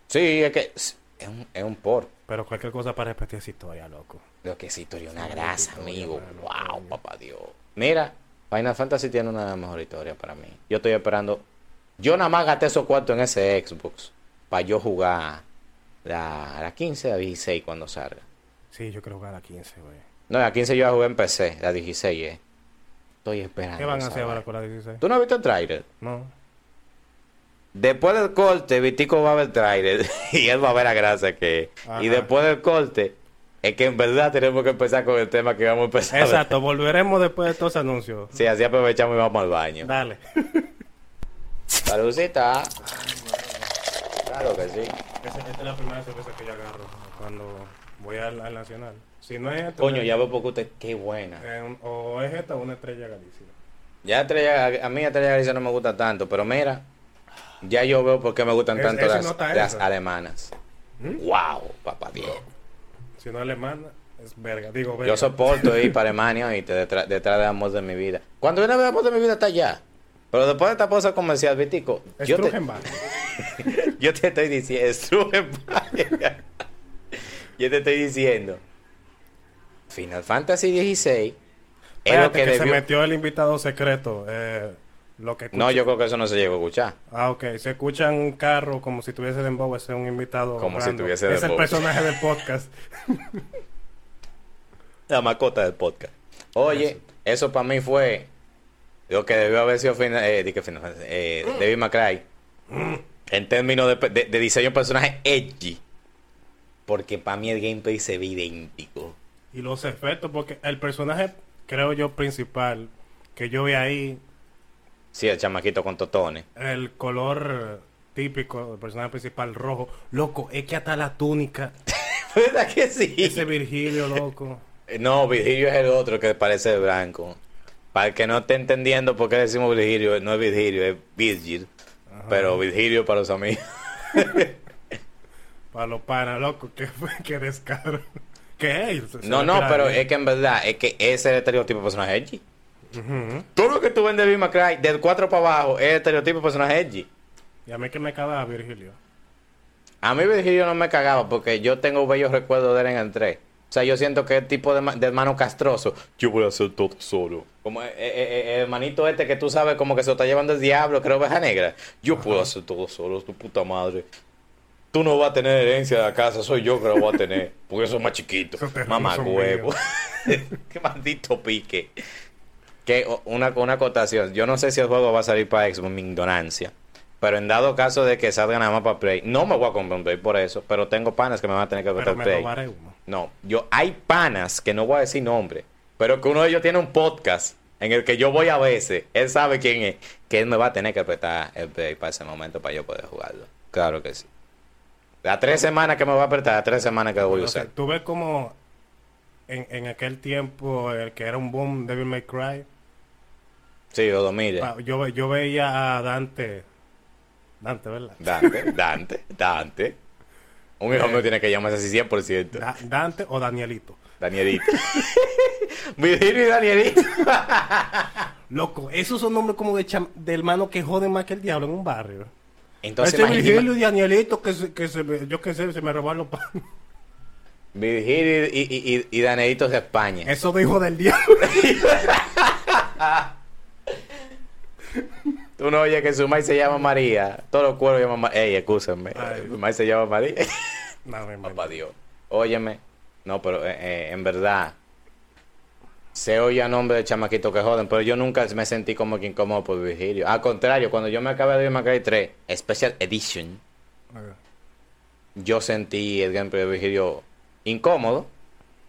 Sí, es que es es un, es un por. Pero cualquier cosa para repetir esa historia, loco. Lo que sí, historia, una Sí, grasa, historia, amigo. Wow, papá Dios. Mira, Final Fantasy tiene una mejor historia para mí. Yo estoy esperando. Yo nada más gasté esos cuartos en ese Xbox para yo jugar la, la 15 a 16 cuando salga. Sí, yo quiero jugar a 15, güey. No, la 15 yo la jugué en PC, la 16 eh. Estoy esperando. ¿Qué van a hacer ahora con la 16? ¿Tú no has visto el trailer? No. Después del corte, Vitico va a ver el trailer y él va a ver la grasa que. Ajá. Y después del corte, es que en verdad tenemos que empezar con el tema que vamos a empezar. Exacto, volveremos después de estos anuncios. Sí, así aprovechamos y vamos al baño. Dale. Saludcita. Claro que sí. Esa- Esta es la primera cerveza que yo agarro cuando voy al, al Nacional. Si no es esta, Coño, ya veo porque usted, qué buena. eh, o es esta o una estrella Galicia. Ya Estrella- a mí Estrella Galicia no me gusta tanto, pero mira, ya yo veo por qué me gustan Es- tanto las, alemanas. ¿Mm? Wow, papá Dios. Si no alemana, es verga. Digo, verga. Yo soporto ir para Alemania y detrás, detrás del amor de mi vida. Cuando viene el amor de mi vida está allá. Pero después de esta cosa comercial, Vitico, yo te, yo te estoy diciendo. Yo te estoy diciendo, Final Fantasy XVI es lo que que, se debió... metió el invitado secreto. Eh, lo que No, yo creo que eso no se llegó a escuchar. Ah, ok. Se escucha un carro como si tuviese Dembow, ese es un invitado. Como si tuviese Es el Dembow. personaje del podcast. La mascota del podcast. Oye, eso para mí fue lo que debió haber sido final, eh, Final eh, David McCray en términos de, de- de diseño de personaje edgy. Porque para mí el gameplay se ve idéntico. Y los efectos, porque el personaje, creo yo, principal, que yo vi ahí, Sí, el chamaquito con totones. el color típico del personaje principal rojo. Loco, es que hasta la túnica, ¿Verdad que sí? ese Virgilio, loco. No, Virgilio es el otro que parece blanco. Para el que no esté entendiendo por qué decimos Virgilio, no es Virgilio, es Virgil. Pero Virgilio para los amigos. Para los panas, loco, que, que descaro. ¿Qué es? Se- No, no, pero bien. es que en verdad, es que ese es el estereotipo de personaje edgy. Ujú. Todo lo que tú ves de Bill McCray, del 4 para abajo, es el estereotipo de personaje edgy. Y a mí que me caga Virgilio. A mí Virgilio no me cagaba porque yo tengo bellos recuerdos de él en el 3. O sea, yo siento que es tipo de, de hermano castroso. Yo voy a hacer todo solo. Como eh, eh, eh, el hermanito este que tú sabes como que se lo está llevando el diablo, creo oveja negra. Yo puedo hacer todo solo, tu puta madre. Tú no vas a tener herencia de la casa, soy yo que lo voy a tener. Porque soy más chiquito. Mamá huevo. Qué maldito pique. Que una, una acotación. Yo no sé si el juego va a salir para Xbox, mi ignorancia. Pero en dado caso de que salga nada más para Play, no me voy a comprar un Play por eso, pero tengo panas que me van a tener que comprar Play. uno. No, yo hay panas que no voy a decir nombre, pero que uno de ellos tiene un podcast en el que yo voy a veces, él sabe quién es, que él me va a tener que apretar el Play para ese momento para yo poder jugarlo. Claro que sí. Las tres semanas que me va a apretar, las tres semanas que voy a O sea, usar. tú ves como en, en aquel tiempo el que era un boom Devil May Cry. Sí, los 2000. pa- Yo, yo veía a Dante. Dante, ¿verdad? Dante, Dante, Dante. Un hijo Eh. mío tiene que llamarse así 100%. Da- Dante o Danielito. Danielito. Virgilio y Danielito. Loco, esos son nombres como de, de hermano que joden más que el diablo en un barrio. Entonces, Ese Virgilio y Danielito que, se, que se me- yo qué sé, se me robaron los panes. Virgilio y, y, y, y Danielito de España. Eso de hijo del diablo. Tú no oyes que su maíz se llama María. Todos los cueros llaman María. Ey, escúchame. Ay. Su maíz se llama María. No, Papá Dios. Óyeme. No, pero eh, eh, en verdad. Se oye a nombre de chamaquito que joden, pero yo nunca me sentí como que incómodo por Virgilio. Al contrario, cuando yo me acabé de ver Macray 3, Special Edition, yo sentí el gameplay de Virgilio incómodo.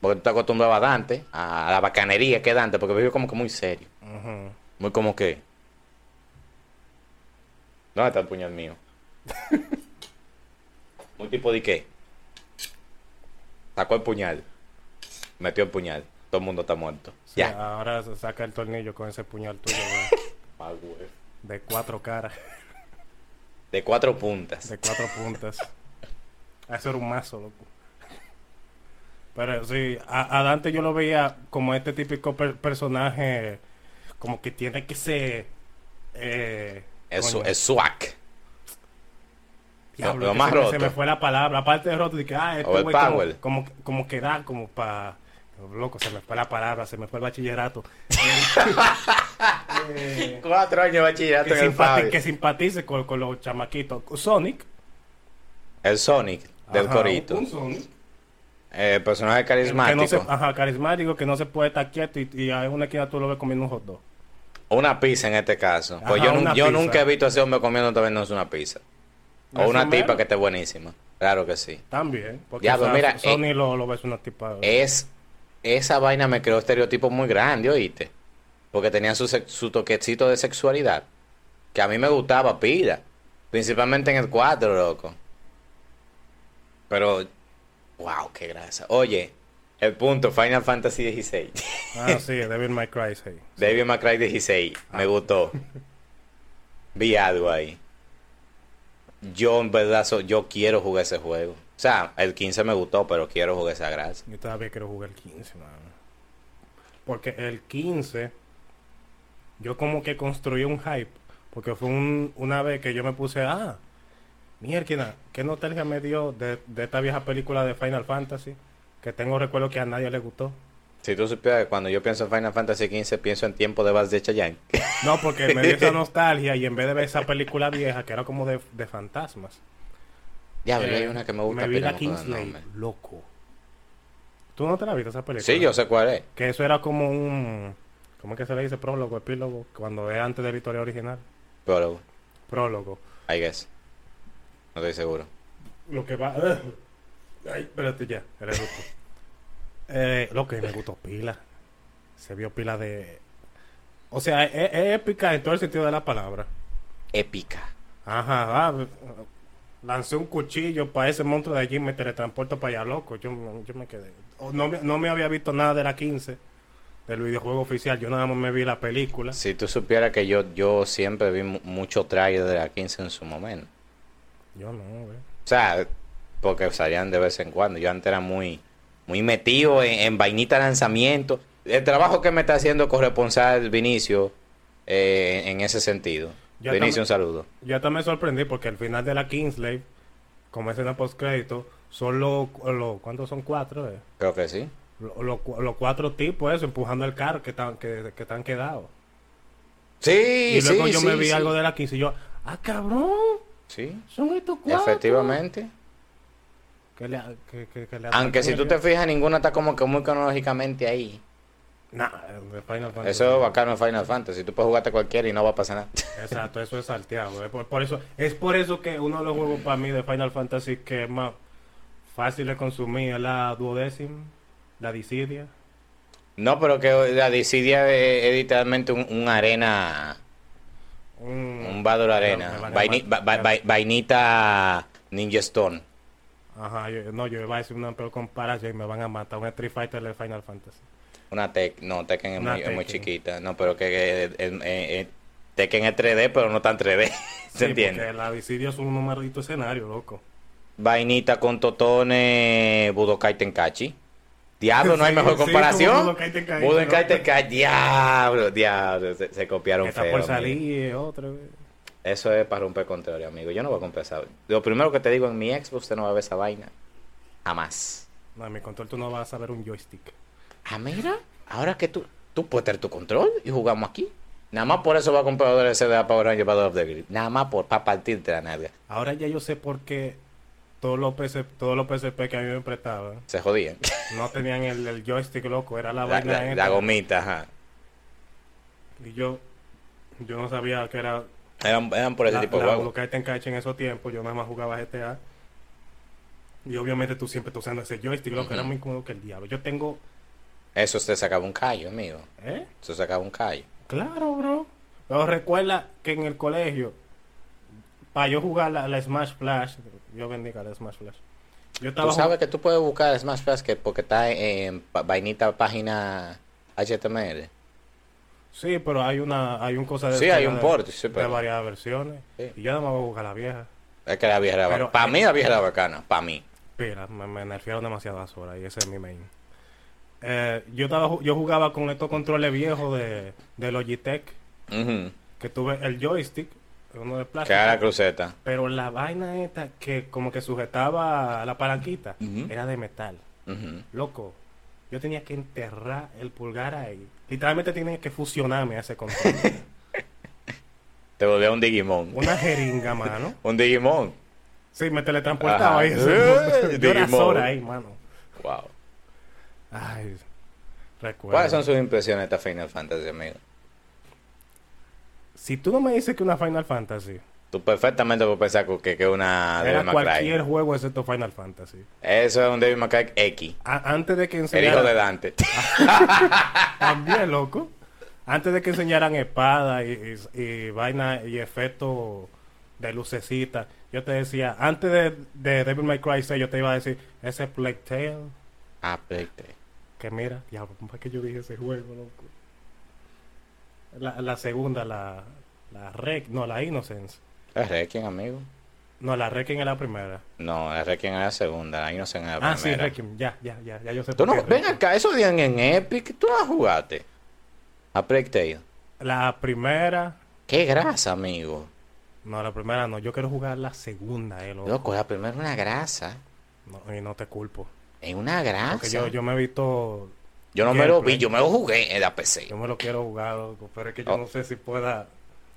Porque tú estás acostumbrado a Dante, a la bacanería que Dante, porque Virgilio como que muy serio. Muy como que. ¿Dónde está el puñal mío? Muy tipo de qué. Sacó el puñal. Metió el puñal. Todo el mundo está muerto. Sí, ya. Ahora se saca el tornillo con ese puñal tuyo de, güey. de cuatro caras, De cuatro puntas. de cuatro puntas. Eso era un mazo, loco. Pero sí, a, a Dante yo lo veía como este típico per- personaje, como que tiene que ser. Eh, Es, coño, es swag. diablo, lo más se, roto. se me fue la palabra. Aparte de roto, dije, ah, este güey como-. Como, como, que da, como para. Loco, se me fue la palabra, se me fue el bachillerato. Eh, Cuatro años de bachillerato que, en el simpati- Fabi. que simpatice con, con los chamaquitos. Sonic. El Sonic del Ajá, corito. un Sonic. El personaje Que no se, carismático. ajá, carismático, que no se puede estar quieto y, y en una esquina tú lo ves comiendo un hot dog. Una pizza en este caso. Pues Ajá, yo, nunca he visto a ese hombre comiendo también no es una pizza. O ¿Eso una mero? tipa que esté buenísima. Claro que sí. También. Porque Ya, o sea, mira, Sony lo, lo ves una tipa. es esa vaina me creó estereotipos muy grandes, oíste. Porque tenía su, su toquecito de sexualidad. Que a mí me gustaba pila. Principalmente en el 4, loco. Pero, wow, qué grasa. Oye, el punto, Final Fantasy XVI. Ah, sí, May Cry, sí. David McCray 16, me Ah. gustó. Vi algo ahí. Yo, en verdad, so- yo quiero jugar ese juego. O sea, el 15 me gustó, pero quiero jugar esa grasa. Yo todavía quiero jugar el 15, mano. Porque el 15, yo como que construí un hype. Porque fue un- una vez que yo me puse, ah, mierda, qué nostalgia me dio de, de esta vieja película de Final Fantasy. Que tengo recuerdo que a nadie le gustó. Si tú supieras que cuando yo pienso en Final Fantasy 15, pienso en tiempo de Vals de Chayanne. No, porque me dio esa nostalgia y en vez de ver esa película vieja, que era como de, de fantasmas. Diablo, eh, hay una que me gusta. Me vi la Kingsley, loco. ¿Tú no te la viste esa película? Sí, yo sé cuál es. Que eso era como un... ¿Cómo es que se le dice? Prólogo, epílogo, cuando es antes de la historia original. Pero, Prólogo. I guess. No estoy seguro. Lo que va... Ay, espérate ya, eres justo. Eh, lo que me gustó pila. Se vio pila de... O sea, es, es épica en todo el sentido de la palabra. Épica. Ajá, ah, lancé un cuchillo para ese monstruo de allí y me teletransporto para allá, loco. Yo, yo me quedé. No, me- no me había visto nada de la 15, del videojuego oficial. Yo nada más me vi la película. Si tú supieras que yo, yo siempre vi mu- mucho trailer de la 15 en su momento. Yo no, güey. O sea, porque salían de vez en cuando. Yo antes era muy, muy metido en, en vainita lanzamiento. El trabajo que me está haciendo corresponsal Vinicio eh, en ese sentido. Ya Vinicio, tam- un saludo. Yo hasta me sorprendí porque al final de la Kingsley, como escena post crédito, son los. Lo, ¿Cuántos son cuatro? eh? Creo que sí. Lo- lo los cuatro tipos, eso, empujando el carro que están que, que están quedados. Sí, Y luego sí, yo sí, me vi sí. algo de la 15 y yo, ¡ah, cabrón! Sí, Son estos cuatro. efectivamente. Que le, que, que, que le Aunque si tú te fijas, ninguna está como que muy cronológicamente ahí. Nah, de Final Fantasy. Eso es bacano en Final Fantasy. Tú puedes jugarte cualquiera y no va a pasar nada. Exacto, eso es salteado. Es por, por eso, es por eso que uno de los juegos para mí de Final Fantasy que es más fácil de consumir es la duodécima, la Dissidia. No, pero que la Dissidia es, es literalmente un, un arena, Un, un Battle Arena. Vaini- va- va- va- vainita Ninja Stone. Ajá, yo, no, yo iba a decir una peor comparación y me van a matar. Un Street Fighter de Final Fantasy. Una Tek, no, Tekken es muy, es muy chiquita. No, pero que, que- eh, eh, eh, Tekken es 3D, pero no tan 3D. ¿Se Sí, entiende? Porque la Dissidia es un maldito escenario, loco. Vainita con Totone, Budokai Tenkachi. Diablo, no hay Sí, mejor sí, comparación. Budokai Tenkaichi, Budokai ¿no? Tenkaichi, diablo, diablo, se, se copiaron está feo. por salir eh. Eso es para romper control, amigo. Yo no voy a comprar esa. Lo primero que te digo en mi Xbox, usted no va a ver esa vaina. Jamás. No, en mi control tú no vas a ver un joystick. Ah, mira, ahora que tú, tú puedes tener tu control y jugamos aquí. Nada más por eso va a comprar el CD de Power Rangers para of the Grid. Nada más por para partirte la nalga. Ahora ya yo sé por qué todos los PSP, todos los PSP que a mí me prestaban Se jodían. no tenían el, el joystick loco, era la, La, vaina la- la gomita, ajá. Y yo, yo no sabía que era Eran, eran por ese la, tipo de juegos. Budokai Tenkaichi en esos tiempos. Yo nada más jugaba GTA. Y obviamente tú siempre estás usando ese joystick, loco, era Ujú. muy cómodo que el diablo. Yo tengo, Eso te sacaba un callo, amigo. ¿eh? Eso sacaba un callo. Claro, bro. Pero recuerda que en el colegio, para yo jugar la, la Smash Flash, yo bendiga la Smash Flash. Yo estaba Tú sabes que tú puedes buscar Smash Bros. que porque está en, vainita página HTML. Sí, pero hay una, hay un cosa de Sí, hay un de- port, sí, de pero- varias versiones. Sí. Y yo nada más voy a buscar la vieja. Es que la vieja era Para mí la vieja era bacana. Para mí. Mira, me, me nerfearon demasiadas horas y ese es mi main. Eh, yo, estaba, yo jugaba con estos controles viejos de, de Logitech, que tuve el joystick, uno de Que plástico, era la cruceta. pero la vaina esta que como que sujetaba a la palanquita era de metal. Loco, yo tenía que enterrar el pulgar ahí. Literalmente tenía que fusionarme a ese control. Te volvía un Digimon. Una jeringa, mano. Un Digimon. Sí, me teletransportaba Ajá. ahí. Yo era. Sora ahí, mano. Wow. Ay, recuerdo. ¿Cuáles son sus impresiones de esta Final Fantasy, amigo? Si tú no me dices que una Final Fantasy Tú perfectamente puedes pensar que es una era Devil May cualquier juego excepto Final Fantasy. Eso es un Devil May Cry X. A- antes de que El enseñaran... hijo de Dante. También, loco. Antes de que enseñaran espada y, y- y vaina y efectos de lucecita, yo te decía, antes de, de Devil May Cry 6, yo te iba a decir, ese Plague Tale, Ah, espérate. Que mira, ya, ¿cómo es que yo dije ese juego, loco? La, la segunda, la, la Rec, no, la Innocence. ¿Es Requiem, amigo? No, la Requiem es la primera. No, es Requiem es la segunda, no sé en la Ah, sí, primera. Requiem, ya, ya, ya, ya yo sé Tú no, ven acá, eso dían en Epic, tú no jugaste. A Plague. La primera, Qué grasa, amigo. no, la primera no, yo quiero jugar la segunda, eh, loco. Loco, la primera es una grasa. No, y no te culpo. Es una grasa. Porque yo, yo me he visto, Yo no me lo vi, yo me lo jugué en la PC. yo me lo quiero jugar, loco, pero es que yo Oh. no sé si pueda.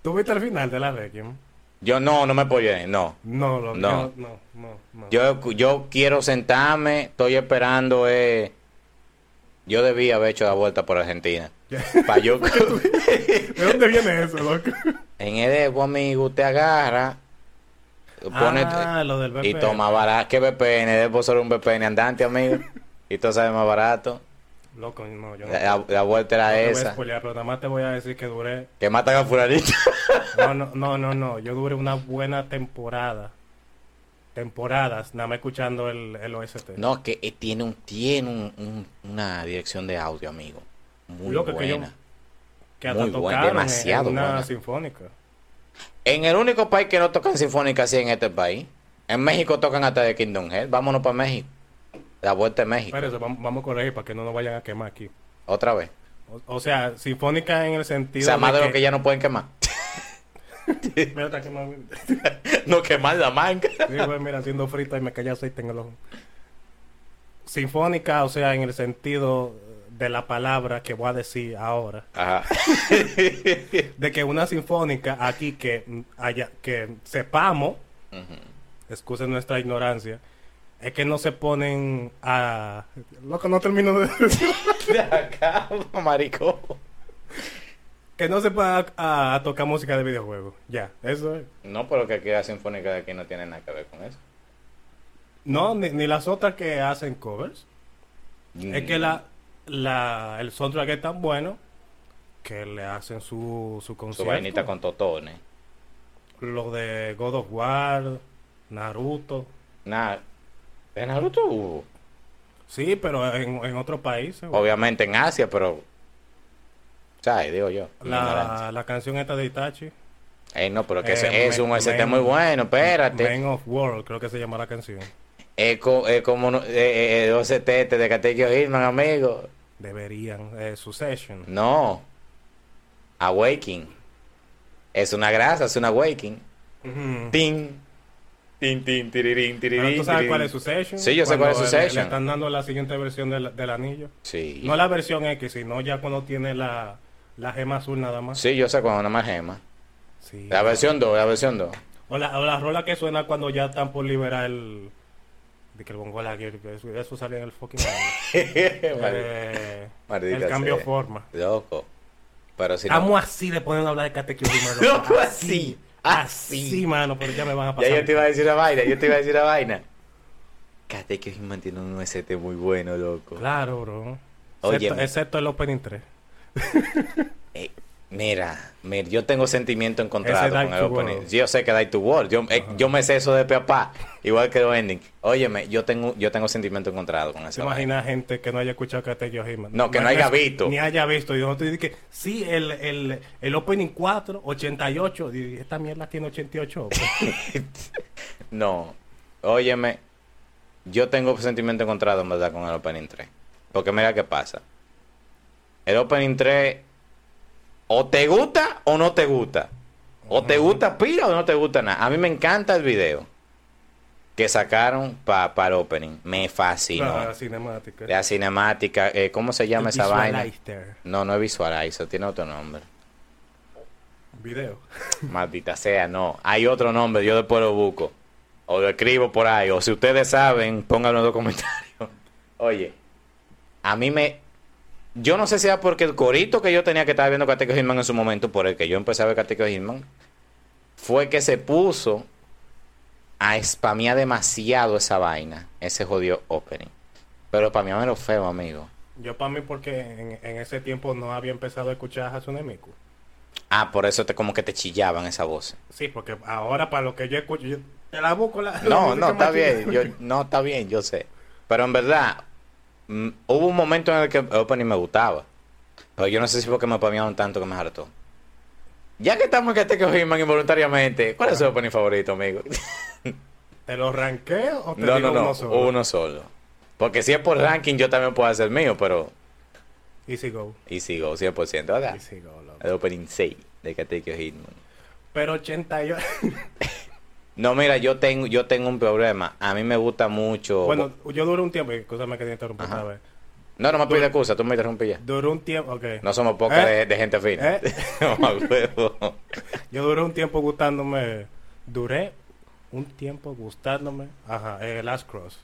¿Tú viste el final de la Requiem? Yo no, no me apoyé, no. No, lo No. no, no, no, no. Yo, yo quiero sentarme, estoy esperando, eh. Yo debía haber hecho la vuelta por Argentina. Pa' yo... ¿De dónde viene eso, loco? en Edevo, amigo, te agarra, pone ah, lo del y toma barato. ¿Qué VPN? Edevo solo un VPN andante, amigo. y todo sale más barato. Loco, no, yo no. La, la vuelta era no te voy a esa. spoilear, pero nada más te voy a decir que duré. Que matan a fulanito. No, no, no, no, no. Yo duré una buena temporada. Temporadas, nada más escuchando el, el OST. no, que eh, tiene un tiene un- un- una dirección de audio, amigo. Muy Loco, que yo- buena. que hasta muy buena, demasiado en una buena. sinfónica. En el único país que no tocan sinfónica así en este país. En México tocan hasta de Kingdom Hearts. Vámonos para México. La vuelta de México. Pero eso, vamos, vamos a corregir para que no nos vayan a quemar aquí. Otra vez. O, o sea, sinfónica en el O sentido sea, más de lo que ya no pueden quemar. Mira, está quemado. no quemar la manga. Sí, pues, mira, haciendo frita y me cayó aceite en el ojo. Sinfónica, o sea, en el sentido de la palabra que voy a decir ahora. Ajá. De que una sinfónica aquí que mm, haya, que sepamos, excusen nuestra ignorancia, es que no se ponen a... Loco, no termino de decir. De acá, marico. Que no se pueda a, a tocar música de videojuegos. Ya, eso es. No, pero que aquí la sinfónica de aquí no tiene nada que ver con eso. No, ni, ni las otras que hacen covers. Es que la, la, el soundtrack es tan bueno que le hacen su, su Su concierto. vainita con totones. Lo de God of War, Naruto. Nada. En Naruto hubo. Sí, pero en, en otros países. Obviamente en Asia, pero. ¿Sabes? Digo yo. La, la canción esta de Itachi. Ey, no, pero que Eh, ese- es un Man- muy bueno, espérate. Man of World, creo que se llama la canción. Es, co- es como no- eh, eh, eh, dos ST de Katekyo Hitman, amigo. Deberían. Eh, Succession. No. Awaking. Es una grasa, es una Awaking. Ujú. Tin. Tin, tin, tirirín, tirirín. tú sabes tirirín. cuál es Succession. Sí, yo sé cuál es Cuando le- Succession. Le, están dando la siguiente versión del, del anillo. Sí. No la versión X, sino ya cuando tiene la, la gema azul nada más. Sí, yo sé cuando una más gema. Sí. La versión 2, la versión 2. O la, o la rola que suena cuando ya están por liberar el. De que el bongo la que eso, eso sale en el fucking. eh, el cambio sea. forma. Loco. Pero si no. Estamos así de poner a hablar de Hitman, Loco, así, así. Así, mano, pero ya me van a Ya pasar. yo te iba a decir una vaina, yo te iba a decir una vaina. Hitman tiene un ST muy bueno, loco. Claro, bro. Óyeme. Excepto, excepto el Opening 3. Eh, mira, mira, yo tengo sentimiento encontrado con el opening. World. Yo sé que Die to World. Yo, eh, yo me sé eso de pe a pa, igual que el ending. Óyeme, yo tengo, yo tengo sentimiento encontrado con ¿Se esa vaina. imagina gente que no haya escuchado Katekyo Hitman? No, que no haya visto. Ni haya visto. Yo te dije, sí, el, el, el Opening 4, 88. Y esta mierda tiene 88. No, óyeme, yo tengo sentimiento encontrado en verdad con el opening 3. Porque mira qué pasa. El opening 3 o te gusta o no te gusta. O te gusta pila o no te gusta nada. A mí me encanta el video que sacaron para el opening. Me fascinó. la cinemática. La cinemática, eh, ¿cómo se llama El esa vaina? No, no es Visualizer, tiene otro nombre. Video. Maldita sea, no. Hay otro nombre, yo después lo busco. O lo escribo por ahí. O si ustedes saben, pónganlo en los comentarios. Oye, a mí me... Yo no sé si era porque el corito que yo tenía que estar viendo Katekyo Hitman en su momento, por el que yo empecé a ver Katekyo Hitman, fue que se puso a spamear demasiado esa vaina, ese jodido opening. Pero para mí me lo feo, amigo. Yo para mí porque en, en ese tiempo no había empezado a escuchar a Hatsune Miku. Ah, por eso te como que te chillaban esa voz. Sí, porque ahora para lo que yo escucho, yo- Te la busco la. No, no, está bien. Yo, no, está bien, yo sé. Pero en verdad, hubo un momento en el que opening me gustaba. Pero yo no sé si fue que me pamearon tanto que me hartó. Ya que estamos en este que He-Man involuntariamente, ¿cuál es su opening favorito, amigo? ¿Te lo ranqueo o te No, digo no, no, uno solo? uno solo. Porque si es por ranking, yo también puedo hacer mío, pero Easy go. y sigo 100%, ¿verdad? Easy go, loco. El opening 6 de Katekyo Hitman. Pero 88. No, mira, yo tengo, yo tengo un problema. A mí me gusta mucho. bueno, yo duré un tiempo. Escúchame que te interrumpí otra vez. no, no me pide excusa, tú me interrumpí ya. Duré un tiempo. Ok. No somos pocas ¿Eh? de, de gente fina. ¿Eh? Yo duré un tiempo gustándome. Duré un tiempo gustándome. Ajá, eh, Last Cross.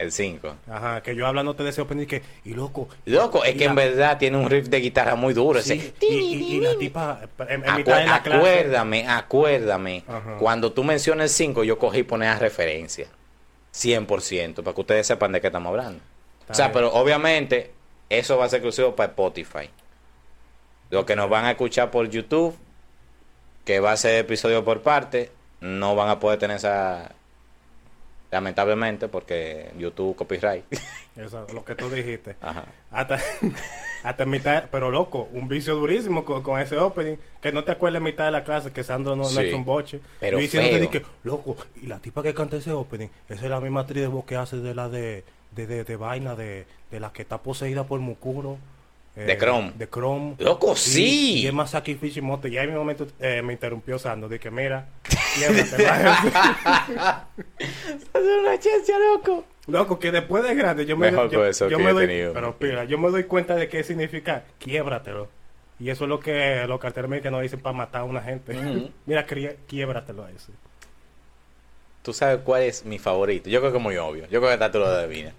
El 5. Ajá, que yo hablándote de ese opening que. Y loco. Loco, es que en verdad tiene un riff de guitarra muy duro. sí, ese. y, y- y la tipa. En, en Acu- mitad de la clase. acuérdame, acuérdame. Ajá. Cuando tú mencionas el 5, yo cogí y poner a referencia. 100%, para que ustedes sepan de qué estamos hablando. Está o sea, bien. pero obviamente eso va a ser exclusivo para Spotify. Los que nos van a escuchar por YouTube, que va a ser episodio por parte, no van a poder tener esa... Lamentablemente, porque YouTube copyright. Eso, lo que tú dijiste. Ajá. Hasta, hasta mitad, pero loco, un vicio durísimo con, con ese opening, que no te acuerdas mitad de la clase que Sandro no, no Sí. es un boche. Pero Yo diciéndote feo. de que, loco, y la tipa que canta ese opening, esa es la misma actriz de voz que hace de la de, de, de, de vaina, de, de la que está poseída por Mukuro. Eh, De Chrome. De Chrome. Loco, sí. Y es más sacrificio y moto. Y ahí en mi momento eh, me interrumpió Sandro, de que mira, maestro". Es una ciencia, loco. Loco, que después de grande yo me, Mejor yo, eso yo que me he doy, tenido. pero pila, yo me doy cuenta de qué significa quiébratelo. Y eso es lo que los carteles mexicanos dicen para matar a una gente. Mira, quiébratelo a ese. ¿Tú sabes cuál es mi favorito? Yo creo que es muy obvio. Yo creo que está tú lo adivinas.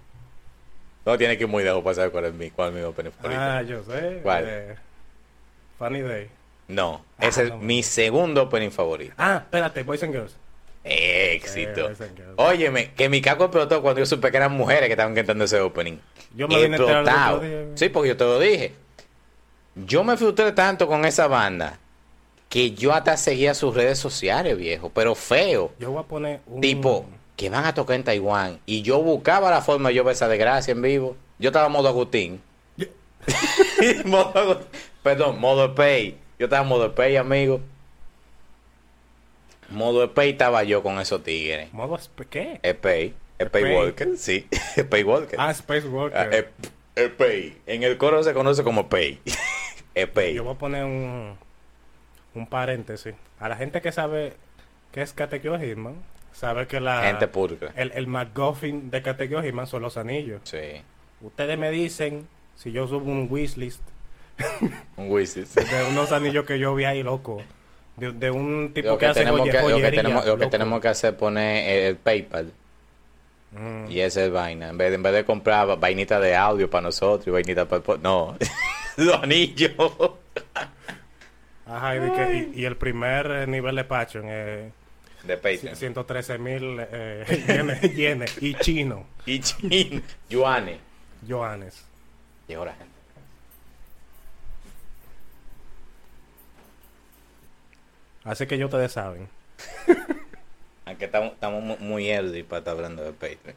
No tiene que ir muy lejos para saber cuál es mi, cuál es mi opening favorito. Ah, yo sé. ¿Cuál? eh, Funny Day. No, Ah, ese es no, mi segundo opening favorito. Ah, espérate, Boys and Girls. Éxito. Eh, Óyeme, que mi caco explotó cuando yo supe que eran mujeres que estaban cantando ese opening. Yo me vine a Explotado. otro día. Sí, porque yo te lo dije. Yo me frustré tanto con esa banda que yo hasta seguía sus redes sociales, viejo, pero feo. Yo voy a poner un... Tipo, que van a tocar en Taiwán. Y yo buscaba la forma de yo ver esa desgracia en vivo. Yo estaba modo Agustín. modo Agustín. Perdón, modo Pay. Yo estaba modo Pay, amigo. Modo Pay estaba yo con esos tigres. ¿Modo qué? Epay Epay. Walker, sí. Epay Walker. Ah, Space Ah, Walker. Ep- Epay. En el coro se conoce como Pay. Epay. Yo voy a poner un, un paréntesis. A la gente que sabe qué es Katekyo Hitman, sabe que la... Gente púrpura. El, el McGuffin de Hitman son los anillos. Sí. Ustedes me dicen si yo subo un wishlist Un Wizard. de unos anillos que yo vi ahí, loco. De, de un tipo Lo que, que, hace tenemos joye- que, lo que joyería, tenemos, lo que tenemos que hacer es poner el, el PayPal. Mm. Y esa es vaina. En vez, de, en vez de comprar vainita de audio para nosotros y vainita para No. Los anillos. Ajá, y, que- y- y el primer nivel de Patreon es De Patreon. 113 mil eh, yenes, yenes. y chino, Y chin. Yuane. Johannes. Llegó la gente. Así que ya ustedes saben. Aunque estamos, estamos mu- muy early para estar hablando de Patreon.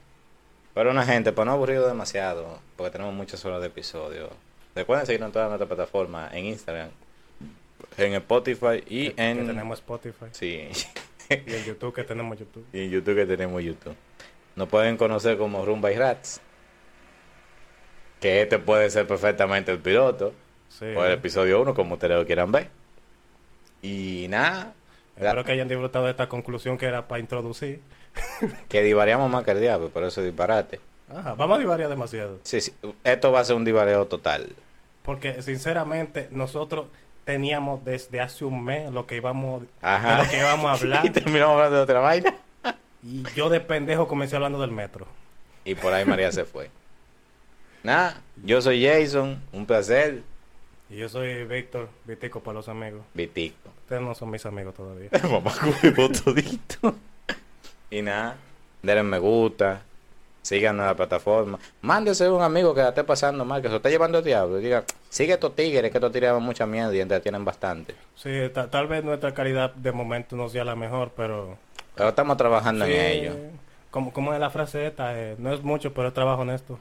Pero una gente, para no aburrirlo demasiado, porque tenemos muchas horas de episodio. Recuerden seguirnos en todas nuestras plataformas, en Instagram, en Spotify y que, en... que tenemos Spotify. Sí. Y en YouTube que tenemos YouTube. y en YouTube que tenemos YouTube. Nos pueden conocer como Rumba y Rats. Que este puede ser perfectamente el piloto. Sí. O el episodio 1, como ustedes lo quieran ver. Y nada. Espero que hayan disfrutado de esta conclusión que era para introducir. Que divariamos más que el diablo, por eso disparate. Ajá, vamos a divariar demasiado. Sí, sí, esto va a ser un divareo total. Porque sinceramente nosotros teníamos desde hace un mes lo que íbamos, Ajá. de lo que íbamos a hablar. y terminamos hablando de otra vaina. y yo de pendejo comencé hablando del metro. Y por ahí María se fue. Nada, yo soy Jason, un placer. Y yo soy Víctor, Vitico para los amigos. Vitico. Ustedes no son mis amigos todavía. Mamá todito. Y nada, denle me gusta, síganos en la plataforma. Mándese un amigo que la esté pasando mal, que se lo esté llevando el diablo. Diga, sigue estos tigres, que estos tigres mucha mierda y entretienen bastante. Sí, ta- tal vez nuestra calidad de momento no sea la mejor, pero Pero estamos trabajando Sí, en ello. Como, como es la frase esta, eh, no es mucho, pero es trabajo honesto.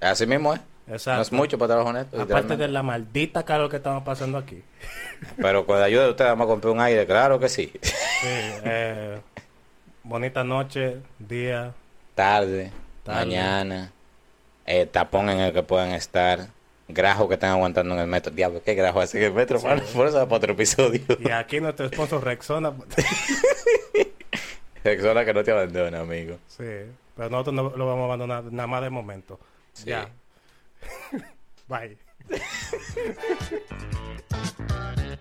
Así mismo es. Exacto. No es mucho para trabajar honesto. Aparte de la maldita calor que estamos pasando aquí. Pero con la ayuda de ustedes vamos a comprar un aire, claro que sí. Sí, eh, bonita noche, día. Tarde, Tarde. mañana, eh, tapón en el que puedan estar, grajo que están aguantando en el metro. Diablo, ¿qué grajo hace en el metro? mano? Por eso para otro episodio. Y aquí nuestro sponsor Rexona. Persona que no te abandona, amigo. sí, pero nosotros no lo vamos a abandonar nada más de momento. Sí. Ya. Bye.